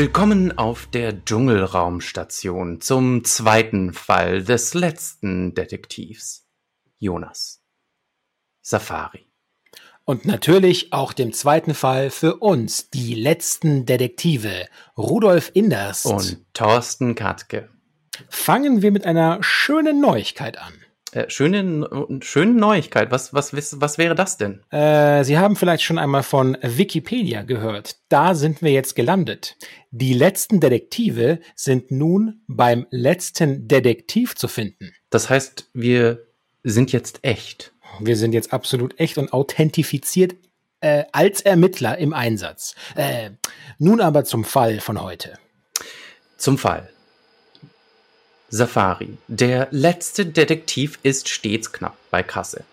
Willkommen auf der Dschungelraumstation zum zweiten Fall des letzten Detektivs. Jonas. Safari. Und natürlich auch dem zweiten Fall für uns, die letzten Detektive, Rudolf Inderst und Thorsten Katke. Fangen wir mit einer schönen Neuigkeit an. Äh, schöne, schöne Neuigkeit. Was, was, was wäre das denn? Äh, Sie haben vielleicht schon einmal von Wikipedia gehört. Da sind wir jetzt gelandet. Die letzten Detektive sind nun beim letzten Detektiv zu finden. Das heißt, wir sind jetzt echt. Wir sind jetzt absolut echt und authentifiziert äh, als Ermittler im Einsatz. Äh, nun aber zum Fall von heute. Zum Fall. Safari. Der letzte Detektiv ist stets knapp bei Kasse.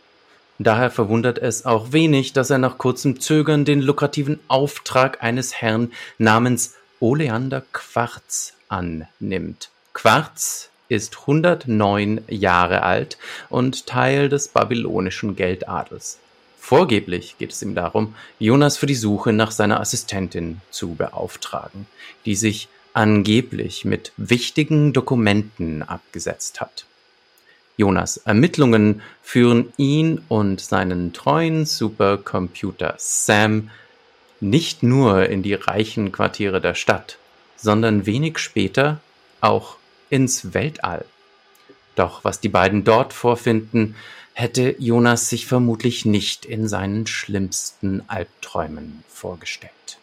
Daher verwundert es auch wenig, dass er nach kurzem Zögern den lukrativen Auftrag eines Herrn namens Oleander Quarz annimmt. Quarz ist 109 Jahre alt und Teil des babylonischen Geldadels. Vorgeblich geht es ihm darum, Jonas für die Suche nach seiner Assistentin zu beauftragen, die sich angeblich mit wichtigen Dokumenten abgesetzt hat. Jonas Ermittlungen führen ihn und seinen treuen Supercomputer Sam nicht nur in die reichen Quartiere der Stadt, sondern wenig später auch ins Weltall. Doch was die beiden dort vorfinden, hätte Jonas sich vermutlich nicht in seinen schlimmsten Albträumen vorgestellt.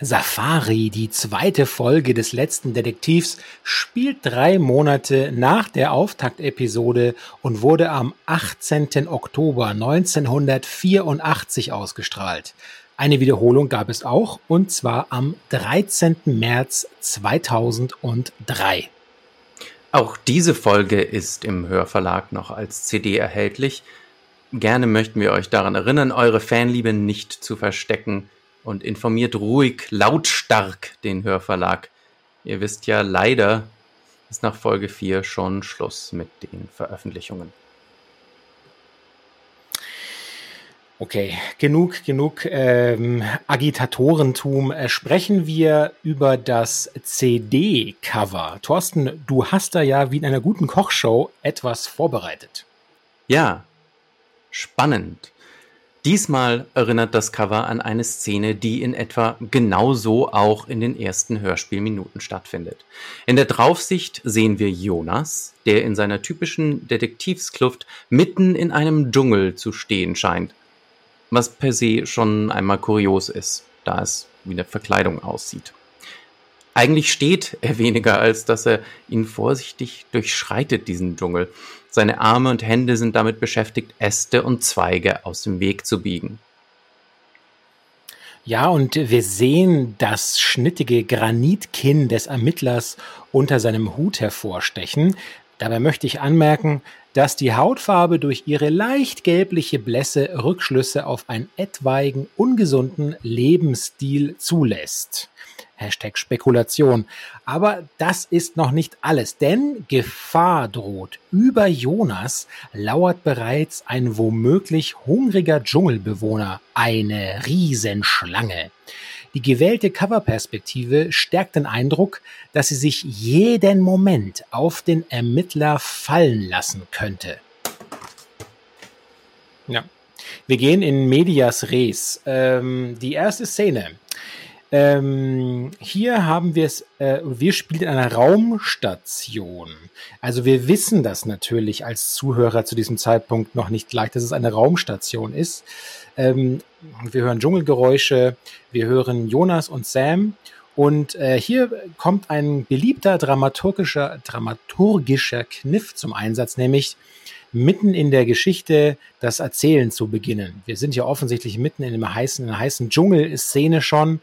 Safari, die zweite Folge des letzten Detektivs, spielt drei Monate nach der Auftaktepisode und wurde am 18. Oktober 1984 ausgestrahlt. Eine Wiederholung gab es auch, und zwar am 13. März 2003. Auch diese Folge ist im Hörverlag noch als CD erhältlich. Gerne möchten wir euch daran erinnern, eure Fanliebe nicht zu verstecken und informiert ruhig, lautstark den Hörverlag. Ihr wisst ja, leider ist nach Folge 4 schon Schluss mit den Veröffentlichungen. Okay, genug, genug ähm, Agitatorentum. Äh, sprechen wir über das CD-Cover. Thorsten, du hast da ja wie in einer guten Kochshow etwas vorbereitet. Ja, spannend. Diesmal erinnert das Cover an eine Szene, die in etwa genauso auch in den ersten Hörspielminuten stattfindet. In der Draufsicht sehen wir Jonas, der in seiner typischen Detektivskluft mitten in einem Dschungel zu stehen scheint. Was per se schon einmal kurios ist, da es wie eine Verkleidung aussieht. Eigentlich steht er weniger, als dass er ihn vorsichtig durchschreitet, diesen Dschungel. Seine Arme und Hände sind damit beschäftigt, Äste und Zweige aus dem Weg zu biegen. Ja, und wir sehen das schnittige Granitkinn des Ermittlers unter seinem Hut hervorstechen. Dabei möchte ich anmerken, dass die Hautfarbe durch ihre leicht gelbliche Blässe Rückschlüsse auf einen etwaigen ungesunden Lebensstil zulässt. Hashtag Spekulation. Aber das ist noch nicht alles, denn Gefahr droht. Über Jonas lauert bereits ein womöglich hungriger Dschungelbewohner, eine Riesenschlange. Die gewählte Coverperspektive stärkt den Eindruck, dass sie sich jeden Moment auf den Ermittler fallen lassen könnte. Ja. Wir gehen in Medias Res. Ähm, die erste Szene. Ähm, hier haben wir es, äh, wir spielen in einer Raumstation. Also wir wissen das natürlich als Zuhörer zu diesem Zeitpunkt noch nicht gleich, dass es eine Raumstation ist. Ähm, wir hören Dschungelgeräusche, wir hören Jonas und Sam. Und äh, hier kommt ein beliebter dramaturgischer, dramaturgischer Kniff zum Einsatz, nämlich mitten in der Geschichte das Erzählen zu beginnen. Wir sind ja offensichtlich mitten in einem heißen, in einer heißen Dschungelszene schon.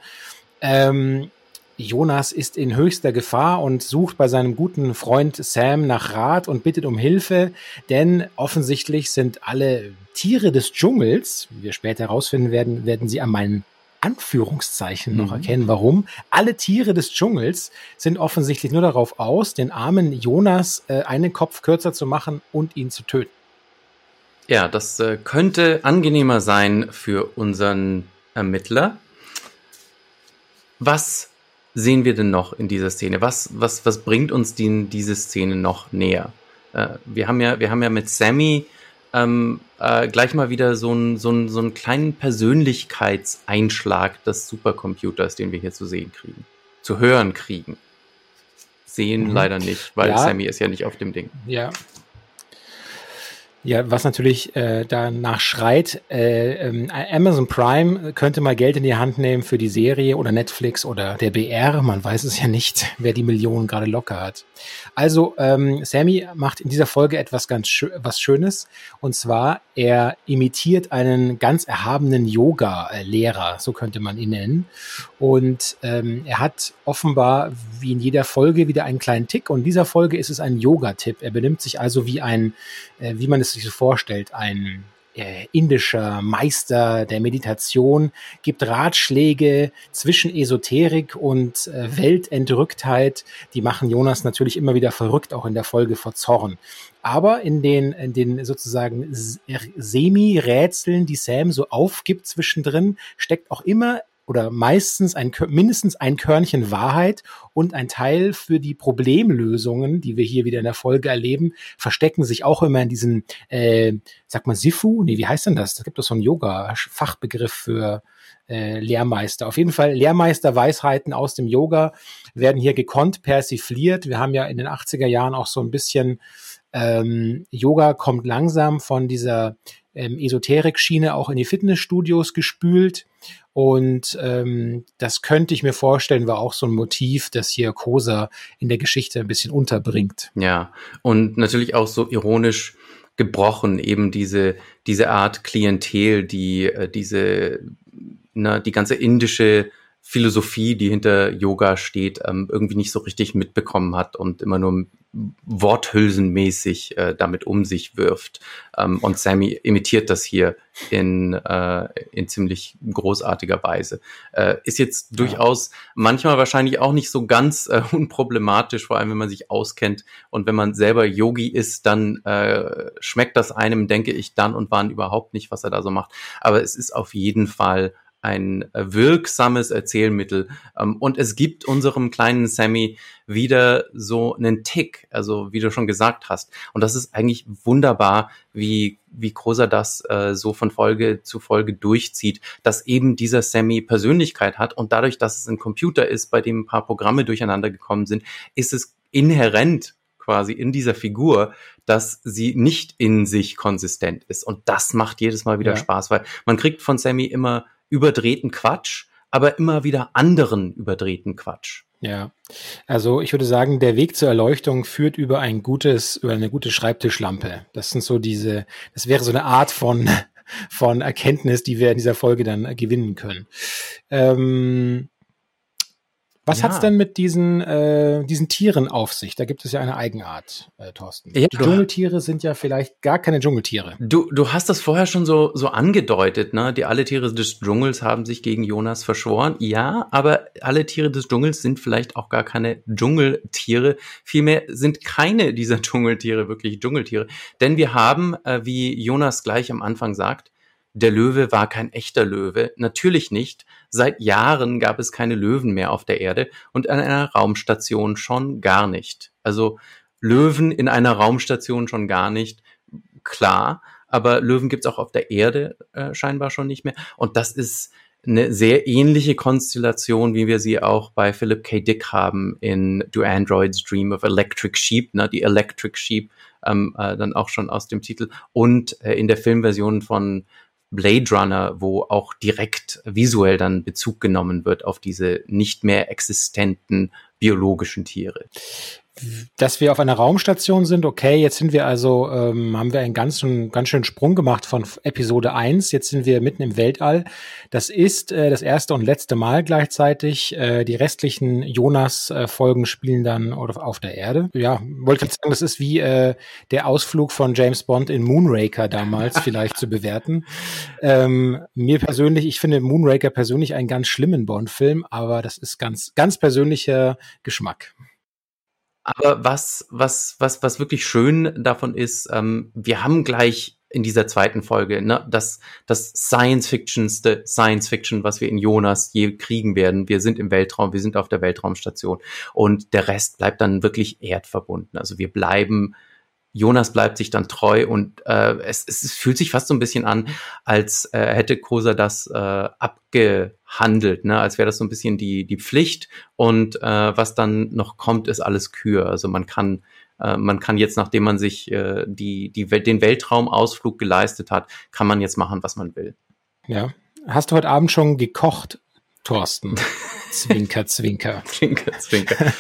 Ähm, Jonas ist in höchster Gefahr und sucht bei seinem guten Freund Sam nach Rat und bittet um Hilfe, denn offensichtlich sind alle Tiere des Dschungels, wie wir später herausfinden werden, werden sie an meinen Anführungszeichen noch mhm. erkennen, warum. Alle Tiere des Dschungels sind offensichtlich nur darauf aus, den armen Jonas äh, einen Kopf kürzer zu machen und ihn zu töten. Ja, das äh, könnte angenehmer sein für unseren Ermittler, was sehen wir denn noch in dieser Szene? Was, was, was bringt uns die, diese Szene noch näher? Äh, wir, haben ja, wir haben ja mit Sammy ähm, äh, gleich mal wieder so, ein, so, ein, so einen kleinen Persönlichkeitseinschlag des Supercomputers, den wir hier zu sehen kriegen, zu hören kriegen. Sehen mhm. leider nicht, weil ja. Sammy ist ja nicht auf dem Ding. Ja, ja, was natürlich äh, danach schreit, äh, ähm, Amazon Prime könnte mal Geld in die Hand nehmen für die Serie oder Netflix oder der BR, man weiß es ja nicht, wer die Millionen gerade locker hat. Also ähm, Sammy macht in dieser Folge etwas ganz schö was Schönes und zwar er imitiert einen ganz erhabenen Yoga-Lehrer, so könnte man ihn nennen. Und ähm, er hat offenbar wie in jeder Folge wieder einen kleinen Tick und in dieser Folge ist es ein Yoga-Tipp. Er benimmt sich also wie ein, äh, wie man es sich so vorstellt, ein äh, indischer Meister der Meditation, gibt Ratschläge zwischen Esoterik und äh, Weltentrücktheit. Die machen Jonas natürlich immer wieder verrückt, auch in der Folge vor Zorn. Aber in den, in den sozusagen Semi-Rätseln, die Sam so aufgibt zwischendrin, steckt auch immer oder meistens ein, mindestens ein Körnchen Wahrheit und ein Teil für die Problemlösungen, die wir hier wieder in der Folge erleben, verstecken sich auch immer in diesen, äh, sag mal, Sifu? Nee, wie heißt denn das? Da gibt es so einen Yoga-Fachbegriff für äh, Lehrmeister. Auf jeden Fall Lehrmeisterweisheiten aus dem Yoga werden hier gekonnt persifliert. Wir haben ja in den 80er Jahren auch so ein bisschen ähm, Yoga kommt langsam von dieser ähm, Esoterik-Schiene auch in die Fitnessstudios gespült. Und ähm, das könnte ich mir vorstellen, war auch so ein Motiv, das hier Kosa in der Geschichte ein bisschen unterbringt. Ja, und natürlich auch so ironisch gebrochen, eben diese, diese Art Klientel, die äh, diese, na, die ganze indische Philosophie, die hinter Yoga steht, ähm, irgendwie nicht so richtig mitbekommen hat und immer nur worthülsenmäßig äh, damit um sich wirft. Ähm, und Sammy imitiert das hier in, äh, in ziemlich großartiger Weise. Äh, ist jetzt ja. durchaus manchmal wahrscheinlich auch nicht so ganz äh, unproblematisch, vor allem wenn man sich auskennt und wenn man selber Yogi ist, dann äh, schmeckt das einem, denke ich, dann und wann überhaupt nicht, was er da so macht. Aber es ist auf jeden Fall ein äh, wirksames Erzählmittel. Ähm, und es gibt unserem kleinen Sammy wieder so einen Tick, also wie du schon gesagt hast. Und das ist eigentlich wunderbar, wie, wie Kroser das äh, so von Folge zu Folge durchzieht, dass eben dieser Sammy Persönlichkeit hat und dadurch, dass es ein Computer ist, bei dem ein paar Programme durcheinander gekommen sind, ist es inhärent quasi in dieser Figur, dass sie nicht in sich konsistent ist. Und das macht jedes Mal wieder ja. Spaß, weil man kriegt von Sammy immer überdrehten Quatsch, aber immer wieder anderen überdrehten Quatsch. Ja, also ich würde sagen, der Weg zur Erleuchtung führt über ein gutes, über eine gute Schreibtischlampe. Das sind so diese, das wäre so eine Art von, von Erkenntnis, die wir in dieser Folge dann gewinnen können. Ähm, was ja. hat's denn mit diesen, äh, diesen Tieren auf sich? Da gibt es ja eine Eigenart, äh, Thorsten. Ja, die Dschungeltiere sind ja vielleicht gar keine Dschungeltiere. Du, du hast das vorher schon so, so angedeutet, ne? Die alle Tiere des Dschungels haben sich gegen Jonas verschworen. Ja, aber alle Tiere des Dschungels sind vielleicht auch gar keine Dschungeltiere. Vielmehr sind keine dieser Dschungeltiere wirklich Dschungeltiere. Denn wir haben, äh, wie Jonas gleich am Anfang sagt, der Löwe war kein echter Löwe. Natürlich nicht. Seit Jahren gab es keine Löwen mehr auf der Erde und an einer Raumstation schon gar nicht. Also Löwen in einer Raumstation schon gar nicht. Klar, aber Löwen gibt's auch auf der Erde äh, scheinbar schon nicht mehr. Und das ist eine sehr ähnliche Konstellation, wie wir sie auch bei Philip K. Dick haben in Do Androids Dream of Electric Sheep, ne, die Electric Sheep, ähm, äh, dann auch schon aus dem Titel und äh, in der Filmversion von Blade Runner, wo auch direkt visuell dann Bezug genommen wird auf diese nicht mehr existenten biologischen Tiere dass wir auf einer Raumstation sind, okay, jetzt sind wir also, ähm, haben wir einen ganz, einen ganz schönen Sprung gemacht von Episode 1, jetzt sind wir mitten im Weltall. Das ist äh, das erste und letzte Mal gleichzeitig. Äh, die restlichen Jonas-Folgen spielen dann auf der Erde. Ja, wollte ich sagen, das ist wie äh, der Ausflug von James Bond in Moonraker damals vielleicht zu bewerten. Ähm, mir persönlich, ich finde Moonraker persönlich einen ganz schlimmen Bond-Film, aber das ist ganz, ganz persönlicher Geschmack. Aber was, was, was, was wirklich schön davon ist, ähm, wir haben gleich in dieser zweiten Folge, ne, das, das Science-Fictionste Science-Fiction, was wir in Jonas je kriegen werden. Wir sind im Weltraum, wir sind auf der Weltraumstation und der Rest bleibt dann wirklich erdverbunden. Also wir bleiben Jonas bleibt sich dann treu und äh, es, es, fühlt sich fast so ein bisschen an, als äh, hätte Kosa das äh, abgehandelt, ne? als wäre das so ein bisschen die, die Pflicht und äh, was dann noch kommt, ist alles Kür. Also man kann äh, man kann jetzt, nachdem man sich äh, die, die, den Weltraumausflug geleistet hat, kann man jetzt machen, was man will. Ja. Hast du heute Abend schon gekocht, Thorsten? zwinker, zwinker. zwinker, zwinker.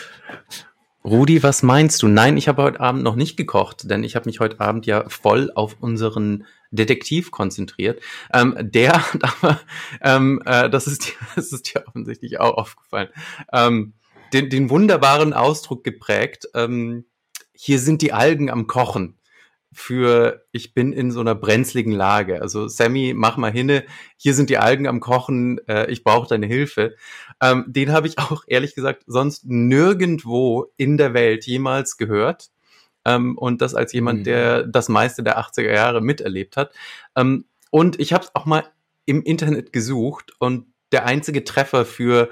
Rudi, was meinst du? Nein, ich habe heute Abend noch nicht gekocht, denn ich habe mich heute Abend ja voll auf unseren Detektiv konzentriert. Ähm, der hat aber, ähm, äh, das, ist dir, das ist dir offensichtlich auch aufgefallen, ähm, den, den wunderbaren Ausdruck geprägt, ähm, hier sind die Algen am Kochen für ich bin in so einer brenzligen Lage. Also Sammy, mach mal hinne, hier sind die Algen am Kochen, äh, ich brauche deine Hilfe. Ähm, den habe ich auch ehrlich gesagt sonst nirgendwo in der Welt jemals gehört. Ähm, und das als jemand, mhm. der das meiste der 80er Jahre miterlebt hat. Ähm, und ich habe es auch mal im Internet gesucht und der einzige Treffer für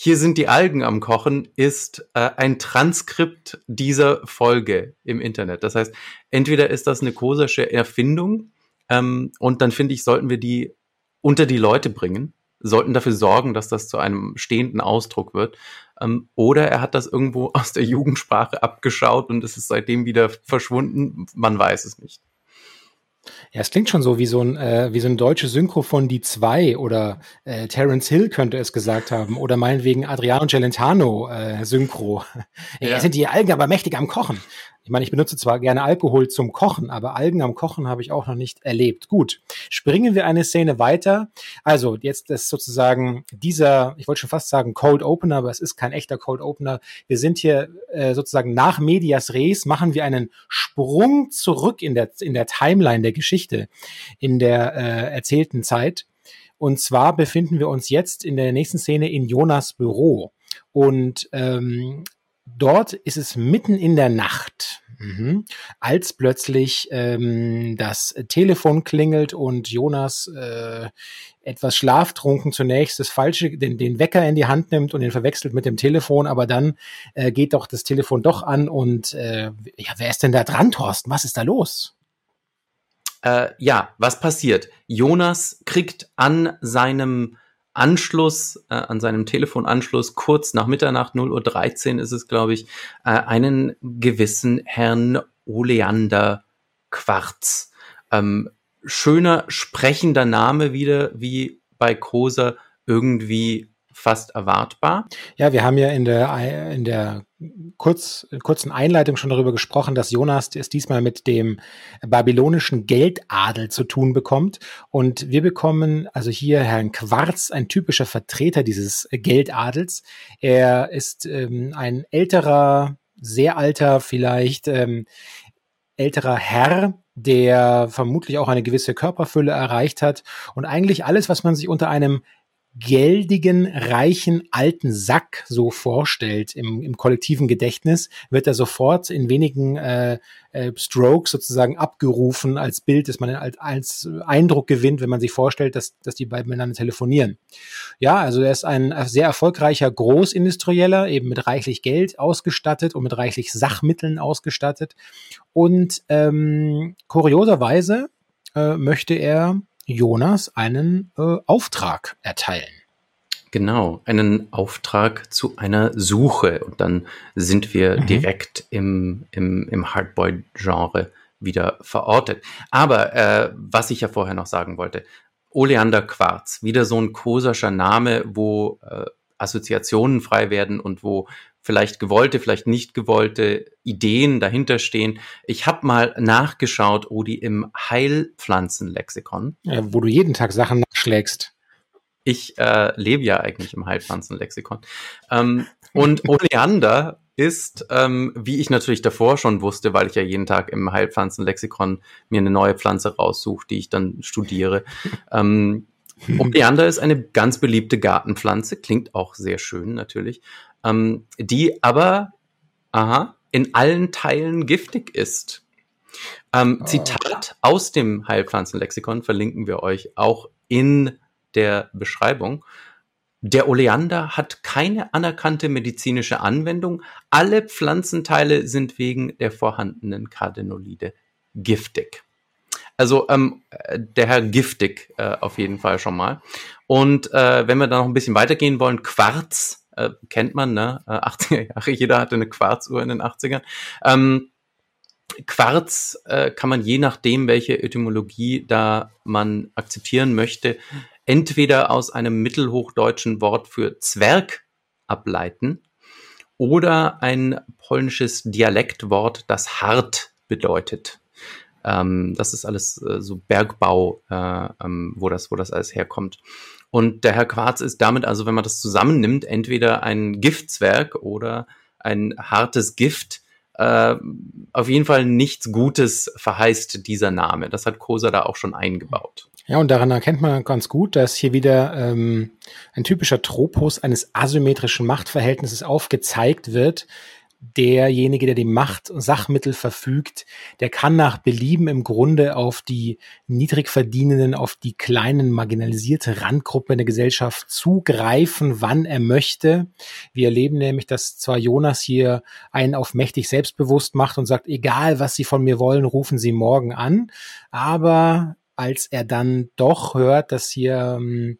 hier sind die Algen am Kochen ist äh, ein Transkript dieser Folge im Internet. Das heißt, entweder ist das eine kosische Erfindung ähm, und dann finde ich, sollten wir die unter die Leute bringen, sollten dafür sorgen, dass das zu einem stehenden Ausdruck wird. Ähm, oder er hat das irgendwo aus der Jugendsprache abgeschaut und es ist seitdem wieder verschwunden. Man weiß es nicht. Ja, es klingt schon so wie so ein, äh, wie so ein deutsche Synchro von Die Zwei oder äh, Terence Hill könnte es gesagt haben oder meinetwegen Adriano Celentano äh, Synchro. Ja. ja, sind die Algen aber mächtig am Kochen. Ich meine, ich benutze zwar gerne Alkohol zum Kochen, aber Algen am Kochen habe ich auch noch nicht erlebt. Gut, springen wir eine Szene weiter. Also jetzt ist sozusagen dieser, ich wollte schon fast sagen Cold Opener, aber es ist kein echter Cold Opener. Wir sind hier äh, sozusagen nach Medias Res, machen wir einen Sprung zurück in der, in der Timeline der Geschichte, in der äh, erzählten Zeit. Und zwar befinden wir uns jetzt in der nächsten Szene in Jonas Büro. Und ähm, dort ist es mitten in der Nacht. Mhm. Als plötzlich ähm, das Telefon klingelt und Jonas äh, etwas schlaftrunken zunächst das falsche, den, den Wecker in die Hand nimmt und den verwechselt mit dem Telefon, aber dann äh, geht doch das Telefon doch an und äh, ja, wer ist denn da dran, Thorsten? Was ist da los? Äh, ja, was passiert? Jonas kriegt an seinem Anschluss, äh, an seinem Telefonanschluss, kurz nach Mitternacht, 0.13 Uhr ist es, glaube ich, äh, einen gewissen Herrn Oleander Quarz. Ähm, schöner, sprechender Name wieder, wie bei Koser irgendwie fast erwartbar. Ja, wir haben ja in der, in der kurz, kurzen Einleitung schon darüber gesprochen, dass Jonas es diesmal mit dem babylonischen Geldadel zu tun bekommt. Und wir bekommen also hier Herrn Quarz, ein typischer Vertreter dieses Geldadels. Er ist ähm, ein älterer, sehr alter, vielleicht ähm, älterer Herr, der vermutlich auch eine gewisse Körperfülle erreicht hat und eigentlich alles, was man sich unter einem geldigen, reichen, alten Sack so vorstellt im, im kollektiven Gedächtnis, wird er sofort in wenigen äh, äh, Strokes sozusagen abgerufen als Bild, dass man als, als Eindruck gewinnt, wenn man sich vorstellt, dass, dass die beiden miteinander telefonieren. Ja, also er ist ein sehr erfolgreicher Großindustrieller, eben mit reichlich Geld ausgestattet und mit reichlich Sachmitteln ausgestattet. Und ähm, kurioserweise äh, möchte er Jonas einen äh, Auftrag erteilen. Genau, einen Auftrag zu einer Suche. Und dann sind wir mhm. direkt im, im, im Hardboy-Genre wieder verortet. Aber äh, was ich ja vorher noch sagen wollte, Oleander Quarz, wieder so ein koserscher Name, wo äh, Assoziationen frei werden und wo vielleicht gewollte, vielleicht nicht gewollte Ideen dahinter stehen. Ich habe mal nachgeschaut, Rudi, im Heilpflanzenlexikon. Ja, wo du jeden Tag Sachen nachschlägst. Ich äh, lebe ja eigentlich im Heilpflanzenlexikon. Ähm, und Oleander ist, ähm, wie ich natürlich davor schon wusste, weil ich ja jeden Tag im Heilpflanzenlexikon mir eine neue Pflanze raussuche, die ich dann studiere. ähm, Oleander ist eine ganz beliebte Gartenpflanze, klingt auch sehr schön natürlich ähm, die aber aha, in allen Teilen giftig ist. Ähm, oh. Zitat aus dem Heilpflanzenlexikon verlinken wir euch auch in der Beschreibung. Der Oleander hat keine anerkannte medizinische Anwendung. Alle Pflanzenteile sind wegen der vorhandenen Cardenolide giftig. Also ähm, der Herr giftig äh, auf jeden Fall schon mal. Und äh, wenn wir da noch ein bisschen weitergehen wollen, Quarz äh, kennt man, ne? 80er äh, Jahre, jeder hatte eine Quarzuhr in den 80ern. Ähm, Quarz äh, kann man je nachdem, welche Etymologie da man akzeptieren möchte, entweder aus einem mittelhochdeutschen Wort für Zwerg ableiten oder ein polnisches Dialektwort, das hart bedeutet. Ähm, das ist alles äh, so Bergbau, äh, ähm, wo, das, wo das alles herkommt. Und der Herr Quarz ist damit also, wenn man das zusammennimmt, entweder ein Giftzwerg oder ein hartes Gift. Äh, auf jeden Fall nichts Gutes verheißt dieser Name. Das hat Kosa da auch schon eingebaut. Ja, und daran erkennt man ganz gut, dass hier wieder ähm, ein typischer Tropos eines asymmetrischen Machtverhältnisses aufgezeigt wird. Derjenige, der die Macht und Sachmittel verfügt, der kann nach Belieben im Grunde auf die Niedrigverdienenden, auf die kleinen marginalisierte Randgruppe in der Gesellschaft zugreifen, wann er möchte. Wir erleben nämlich, dass zwar Jonas hier einen auf mächtig selbstbewusst macht und sagt, egal was Sie von mir wollen, rufen Sie morgen an, aber als er dann doch hört, dass hier ähm,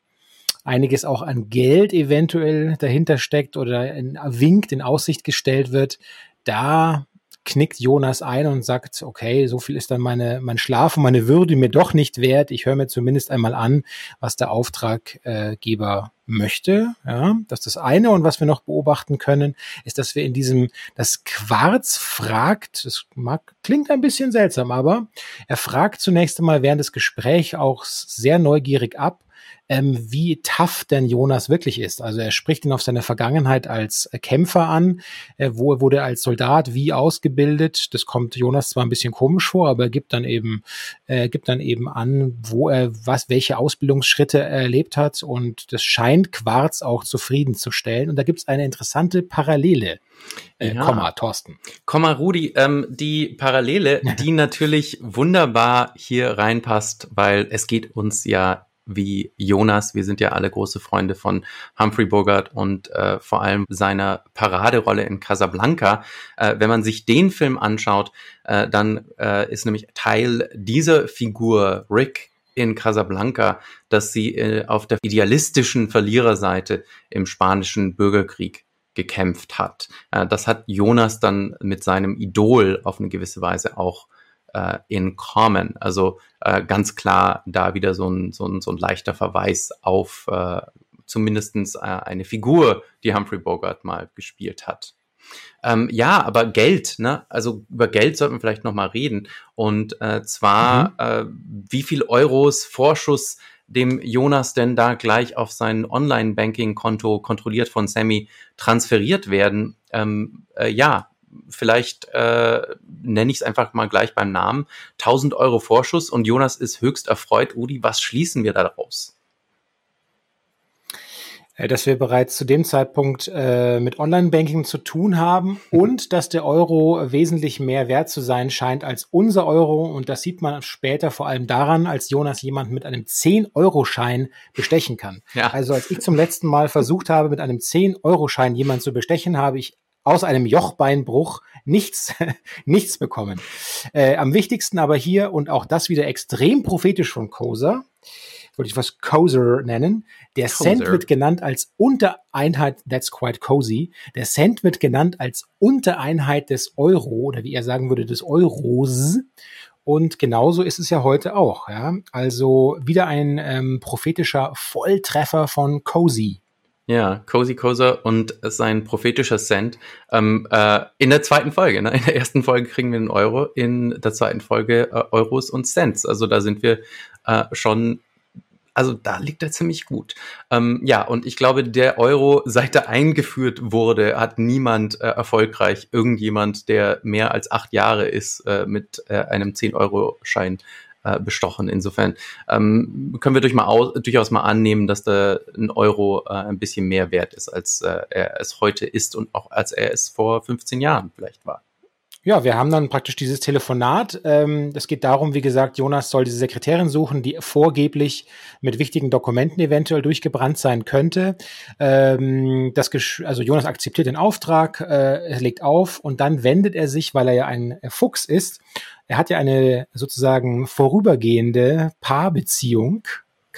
einiges auch an Geld eventuell dahinter steckt oder in, winkt, in Aussicht gestellt wird, da knickt Jonas ein und sagt, okay, so viel ist dann meine, mein Schlaf und meine Würde mir doch nicht wert. Ich höre mir zumindest einmal an, was der Auftraggeber möchte. Ja, das ist das eine. Und was wir noch beobachten können, ist, dass wir in diesem, das Quarz fragt, das mag, klingt ein bisschen seltsam, aber er fragt zunächst einmal während des Gesprächs auch sehr neugierig ab, ähm, wie tough denn Jonas wirklich ist. Also er spricht ihn auf seine Vergangenheit als Kämpfer an, äh, wo er wurde als Soldat wie ausgebildet. Das kommt Jonas zwar ein bisschen komisch vor, aber er gibt dann eben, äh, gibt dann eben an, wo er was, welche Ausbildungsschritte er erlebt hat und das scheint Quarz auch zufriedenzustellen. Und da gibt es eine interessante Parallele. Äh, ja. Komma, Thorsten. Komma, Rudi, ähm, die Parallele, die natürlich wunderbar hier reinpasst, weil es geht uns ja wie Jonas. Wir sind ja alle große Freunde von Humphrey Bogart und äh, vor allem seiner Paraderolle in Casablanca. Äh, wenn man sich den Film anschaut, äh, dann äh, ist nämlich Teil dieser Figur Rick in Casablanca, dass sie äh, auf der idealistischen Verliererseite im spanischen Bürgerkrieg gekämpft hat. Äh, das hat Jonas dann mit seinem Idol auf eine gewisse Weise auch äh, in common. Also äh, ganz klar da wieder so ein, so ein, so ein leichter Verweis auf äh, zumindestens äh, eine Figur, die Humphrey Bogart mal gespielt hat. Ähm, ja, aber Geld, ne? Also über Geld sollten wir vielleicht nochmal reden. Und äh, zwar, mhm. äh, wie viel Euros Vorschuss dem Jonas denn da gleich auf sein Online-Banking-Konto kontrolliert von Sammy transferiert werden. Ähm, äh, ja, vielleicht äh, nenne ich es einfach mal gleich beim Namen, 1000 Euro Vorschuss und Jonas ist höchst erfreut. Udi, was schließen wir daraus? Äh, dass wir bereits zu dem Zeitpunkt äh, mit Online-Banking zu tun haben und dass der Euro wesentlich mehr wert zu sein scheint als unser Euro. Und das sieht man später vor allem daran, als Jonas jemand mit einem 10-Euro-Schein bestechen kann. Ja. Also als ich zum letzten Mal versucht habe, mit einem 10-Euro-Schein jemanden zu bestechen, habe ich aus einem Jochbeinbruch nichts, nichts bekommen. Äh, am wichtigsten aber hier und auch das wieder extrem prophetisch von Koser, wollte ich was Coser nennen. Der Coser. Cent wird genannt als Untereinheit, that's quite cozy. Der Cent wird genannt als Untereinheit des Euro oder wie er sagen würde, des Euros. Und genauso ist es ja heute auch. Ja? Also wieder ein ähm, prophetischer Volltreffer von Cozy. Ja, Cozy Koser und sein prophetischer Cent. Ähm, äh, in der zweiten Folge, ne? in der ersten Folge kriegen wir einen Euro, in der zweiten Folge äh, Euros und Cents. Also da sind wir äh, schon, also da liegt er ziemlich gut. Ähm, ja, und ich glaube, der Euro, seit er eingeführt wurde, hat niemand äh, erfolgreich, irgendjemand, der mehr als acht Jahre ist, äh, mit äh, einem 10-Euro-Schein äh, bestochen. Insofern ähm, können wir durch mal aus, durchaus mal annehmen, dass der ein Euro äh, ein bisschen mehr wert ist, als äh, er es heute ist und auch als er es vor 15 Jahren vielleicht war. Ja, wir haben dann praktisch dieses Telefonat. Ähm, es geht darum, wie gesagt, Jonas soll diese Sekretärin suchen, die vorgeblich mit wichtigen Dokumenten eventuell durchgebrannt sein könnte. Ähm, das also Jonas akzeptiert den Auftrag, äh, legt auf und dann wendet er sich, weil er ja ein Fuchs ist. Er hat ja eine sozusagen vorübergehende Paarbeziehung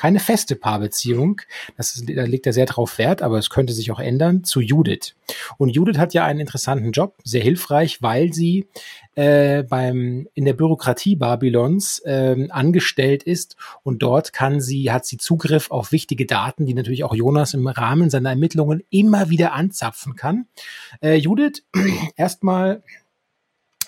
keine feste Paarbeziehung. Das ist, da legt er sehr drauf Wert, aber es könnte sich auch ändern, zu Judith. Und Judith hat ja einen interessanten Job, sehr hilfreich, weil sie äh, beim in der Bürokratie Babylons äh, angestellt ist und dort kann sie hat sie Zugriff auf wichtige Daten, die natürlich auch Jonas im Rahmen seiner Ermittlungen immer wieder anzapfen kann. Äh, Judith, erstmal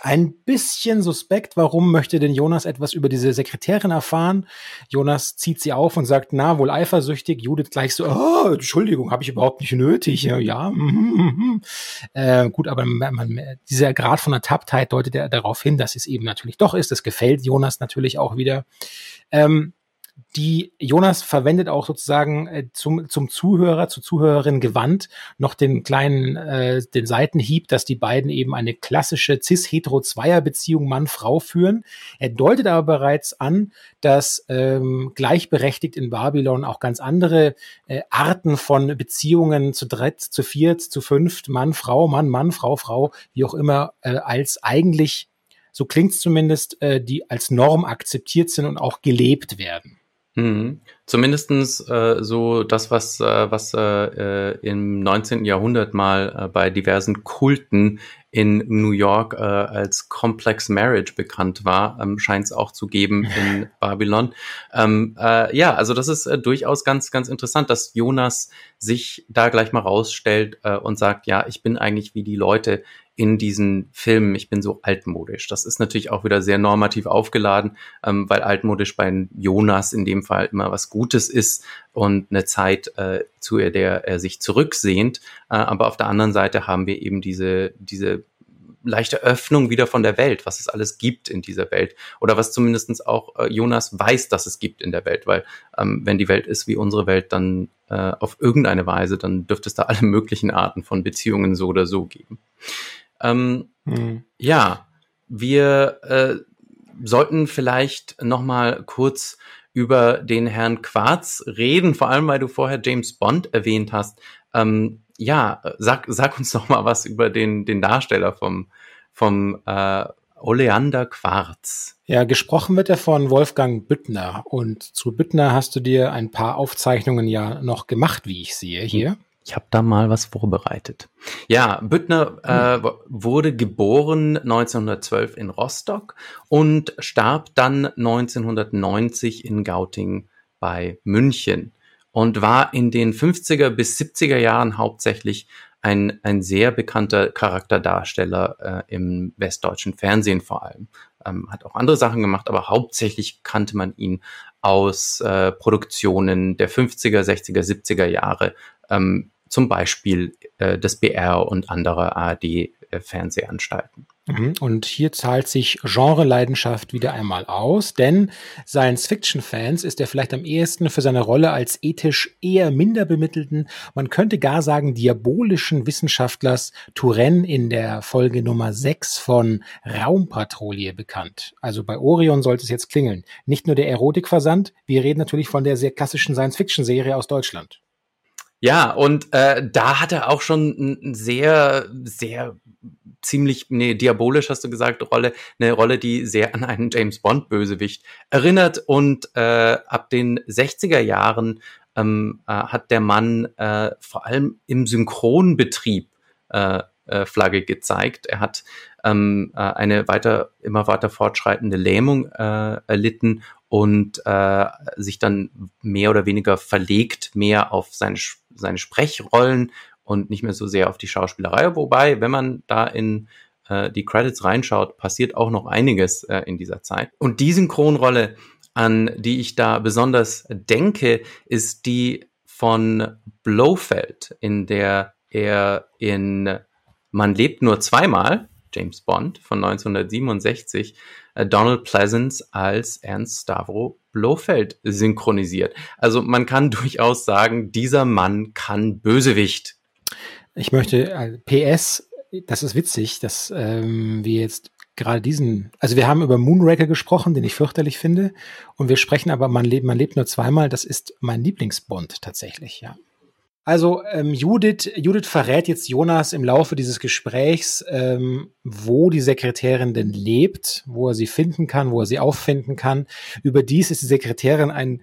ein bisschen suspekt. Warum möchte denn Jonas etwas über diese Sekretärin erfahren? Jonas zieht sie auf und sagt, na, wohl eifersüchtig. Judith gleich so, oh, Entschuldigung, habe ich überhaupt nicht nötig. Ja, ja. Mm, mm. Äh, gut, aber man, man, dieser Grad von Ertapptheit deutet er darauf hin, dass es eben natürlich doch ist. Das gefällt Jonas natürlich auch wieder. Ähm, die Jonas verwendet auch sozusagen äh, zum, zum Zuhörer, zur Zuhörerin gewandt noch den kleinen, äh, den Seitenhieb, dass die beiden eben eine klassische cis-hetero-Zweier-Beziehung Mann-Frau führen. Er deutet aber bereits an, dass ähm, gleichberechtigt in Babylon auch ganz andere äh, Arten von Beziehungen zu dritt, zu viert, zu fünft, Mann, Frau, Mann, Mann, Frau, Frau, wie auch immer, äh, als eigentlich so klingt's zumindest, äh, die als Norm akzeptiert sind und auch gelebt werden. Mhm. Zumindestens äh, so das, was, äh, was äh, im 19. Jahrhundert mal äh, bei diversen Kulten in New York äh, als Complex Marriage bekannt war, ähm, scheint es auch zu geben in Babylon. Ähm, äh, ja, also das ist äh, durchaus ganz, ganz interessant, dass Jonas sich da gleich mal rausstellt äh, und sagt, ja, ich bin eigentlich wie die Leute, in diesen Filmen, ich bin so altmodisch. Das ist natürlich auch wieder sehr normativ aufgeladen, ähm, weil altmodisch bei Jonas in dem Fall immer was Gutes ist und eine Zeit, äh, zu der er sich zurücksehnt. Äh, aber auf der anderen Seite haben wir eben diese, diese leichte Öffnung wieder von der Welt, was es alles gibt in dieser Welt oder was zumindestens auch äh, Jonas weiß, dass es gibt in der Welt, weil ähm, wenn die Welt ist wie unsere Welt, dann äh, auf irgendeine Weise, dann dürfte es da alle möglichen Arten von Beziehungen so oder so geben. Ähm, hm. Ja, wir äh, sollten vielleicht noch mal kurz über den Herrn Quarz reden, vor allem weil du vorher James Bond erwähnt hast. Ähm, ja, sag, sag uns noch mal was über den, den Darsteller vom, vom äh, Oleander Quarz. Ja, gesprochen wird er von Wolfgang Büttner. Und zu Büttner hast du dir ein paar Aufzeichnungen ja noch gemacht, wie ich sehe hier. Ich habe da mal was vorbereitet. Ja, Büttner äh, wurde geboren 1912 in Rostock und starb dann 1990 in Gauting bei München und war in den 50er bis 70er Jahren hauptsächlich ein, ein sehr bekannter Charakterdarsteller äh, im westdeutschen Fernsehen vor allem. Ähm, hat auch andere Sachen gemacht, aber hauptsächlich kannte man ihn aus äh, Produktionen der 50er, 60er, 70er Jahre, ähm, zum Beispiel äh, des BR und anderer ARD-Fernsehanstalten. Mhm. Und hier zahlt sich Genre-Leidenschaft wieder einmal aus, denn Science-Fiction-Fans ist er vielleicht am ehesten für seine Rolle als ethisch eher minder bemittelten, man könnte gar sagen diabolischen Wissenschaftlers Turenne in der Folge Nummer 6 von Raumpatrouille bekannt. Also bei Orion sollte es jetzt klingeln. Nicht nur der Erotikversand, wir reden natürlich von der sehr klassischen Science-Fiction-Serie aus Deutschland. Ja, und äh, da hat er auch schon ein sehr, sehr ziemlich, nee, diabolisch hast du gesagt, Rolle, eine Rolle, die sehr an einen James Bond-Bösewicht erinnert. Und äh, ab den 60er Jahren ähm, äh, hat der Mann äh, vor allem im Synchronbetrieb äh, äh, Flagge gezeigt. Er hat ähm, äh, eine weiter, immer weiter fortschreitende Lähmung äh, erlitten und äh, sich dann mehr oder weniger verlegt, mehr auf seine seine Sprechrollen und nicht mehr so sehr auf die Schauspielerei. Wobei, wenn man da in äh, die Credits reinschaut, passiert auch noch einiges äh, in dieser Zeit. Und die Synchronrolle, an die ich da besonders denke, ist die von Blofeld, in der er in Man lebt nur zweimal, James Bond von 1967, äh, Donald Pleasance als Ernst Stavro Blofeld synchronisiert. Also man kann durchaus sagen, dieser Mann kann Bösewicht. Ich möchte äh, PS das ist witzig, dass ähm, wir jetzt gerade diesen, also wir haben über Moonraker gesprochen, den ich fürchterlich finde, und wir sprechen aber, man lebt, man lebt nur zweimal, das ist mein Lieblingsbond tatsächlich, ja. Also ähm, Judith, Judith verrät jetzt Jonas im Laufe dieses Gesprächs, ähm, wo die Sekretärin denn lebt, wo er sie finden kann, wo er sie auffinden kann. Überdies ist die Sekretärin ein,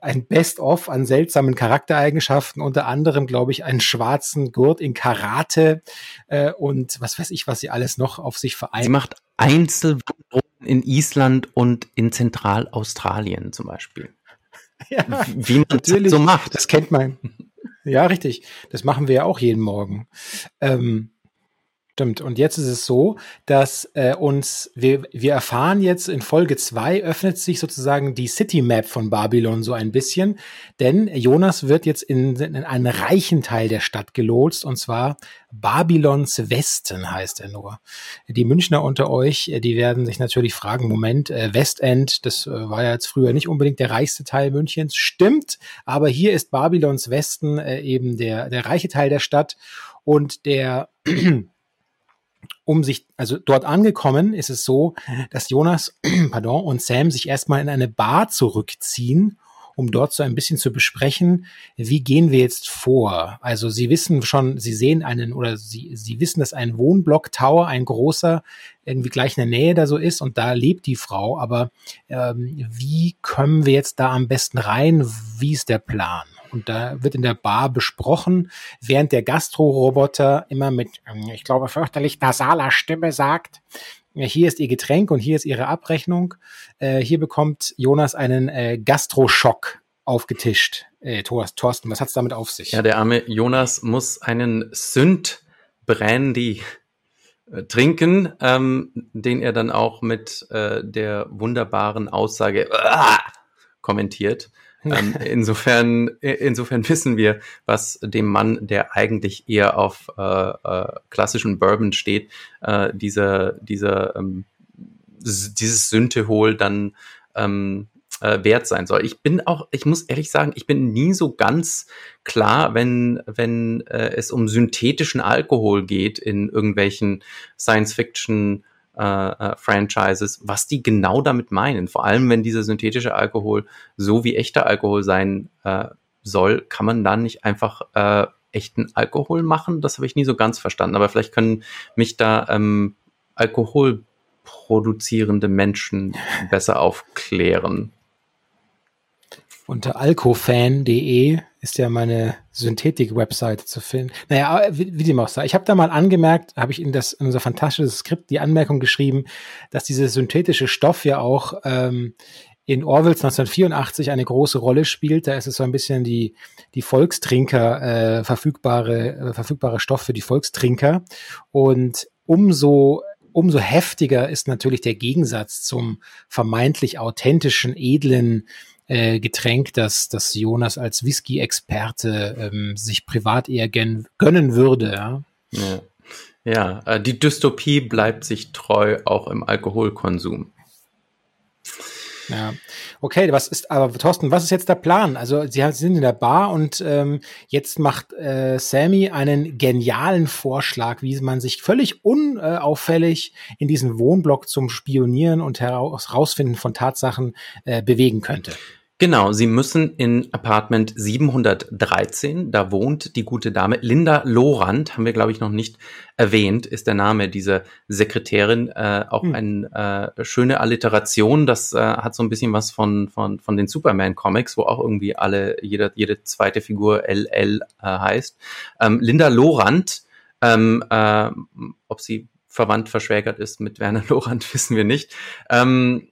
ein Best-of an seltsamen Charaktereigenschaften, unter anderem, glaube ich, einen schwarzen Gurt in Karate äh, und was weiß ich, was sie alles noch auf sich vereint. Sie macht Einzelwanderungen in Island und in Zentralaustralien zum Beispiel. Ja, wie man das so macht. Das kennt man. Ja, richtig. Das machen wir ja auch jeden Morgen. Ähm, Stimmt. Und jetzt ist es so, dass äh, uns, wir, wir erfahren jetzt in Folge zwei öffnet sich sozusagen die City Map von Babylon so ein bisschen, denn Jonas wird jetzt in, in einen reichen Teil der Stadt gelotst, und zwar Babylons Westen heißt er nur. Die Münchner unter euch, äh, die werden sich natürlich fragen, Moment, äh, Westend, das äh, war ja jetzt früher nicht unbedingt der reichste Teil Münchens, stimmt, aber hier ist Babylons Westen äh, eben der, der reiche Teil der Stadt und der um sich, also dort angekommen, ist es so, dass Jonas, pardon, und Sam sich erstmal in eine Bar zurückziehen, um dort so ein bisschen zu besprechen, wie gehen wir jetzt vor? Also sie wissen schon, sie sehen einen oder sie, sie wissen, dass ein Wohnblock-Tower, ein großer, irgendwie gleich in der Nähe da so ist und da lebt die Frau, aber ähm, wie kommen wir jetzt da am besten rein? Wie ist der Plan? Und da wird in der Bar besprochen, während der Gastro-Roboter immer mit, ähm, ich glaube, fürchterlich nasaler Stimme sagt, hier ist ihr Getränk und hier ist ihre Abrechnung. Äh, hier bekommt Jonas einen äh, Gastroschock aufgetischt. Äh, Thorsten, was hat's damit auf sich? Ja, der arme Jonas muss einen Sünd Brandy äh, trinken, ähm, den er dann auch mit äh, der wunderbaren Aussage äh, kommentiert. Ähm, insofern, insofern wissen wir, was dem Mann, der eigentlich eher auf äh, äh, klassischen Bourbon steht, äh, dieser, dieser, ähm, dieses Syntehol dann ähm, äh, wert sein soll. Ich bin auch, ich muss ehrlich sagen, ich bin nie so ganz klar, wenn, wenn äh, es um synthetischen Alkohol geht in irgendwelchen Science-Fiction- äh, äh, Franchises, was die genau damit meinen. Vor allem, wenn dieser synthetische Alkohol so wie echter Alkohol sein äh, soll, kann man dann nicht einfach äh, echten Alkohol machen? Das habe ich nie so ganz verstanden. Aber vielleicht können mich da ähm, Alkohol produzierende Menschen besser aufklären. Unter alkofan.de ist ja meine Synthetik-Webseite zu finden. Naja, wie, wie dem auch sei. Ich habe da mal angemerkt, habe ich in, das, in unser fantastisches Skript die Anmerkung geschrieben, dass dieser synthetische Stoff ja auch ähm, in Orwells 1984 eine große Rolle spielt. Da ist es so ein bisschen die, die Volkstrinker, äh, verfügbare, äh, verfügbare Stoff für die Volkstrinker. Und umso umso heftiger ist natürlich der Gegensatz zum vermeintlich authentischen, edlen äh, Getränk, das, das Jonas als Whisky-Experte ähm, sich privat eher gön gönnen würde. Ja, ja. ja äh, die Dystopie bleibt sich treu auch im Alkoholkonsum. Ja, okay, was ist, aber Thorsten, was ist jetzt der Plan? Also Sie sind in der Bar und ähm, jetzt macht äh, Sammy einen genialen Vorschlag, wie man sich völlig unauffällig in diesen Wohnblock zum Spionieren und herausfinden von Tatsachen äh, bewegen könnte. Genau, Sie müssen in Apartment 713, da wohnt die gute Dame Linda Lorand, haben wir glaube ich noch nicht erwähnt, ist der Name dieser Sekretärin, äh, auch hm. eine äh, schöne Alliteration, das äh, hat so ein bisschen was von, von, von den Superman-Comics, wo auch irgendwie alle, jede, jede zweite Figur LL äh, heißt. Ähm, Linda Lorand, ähm, äh, ob sie verwandt, verschwägert ist mit Werner Lorand, wissen wir nicht. Ähm,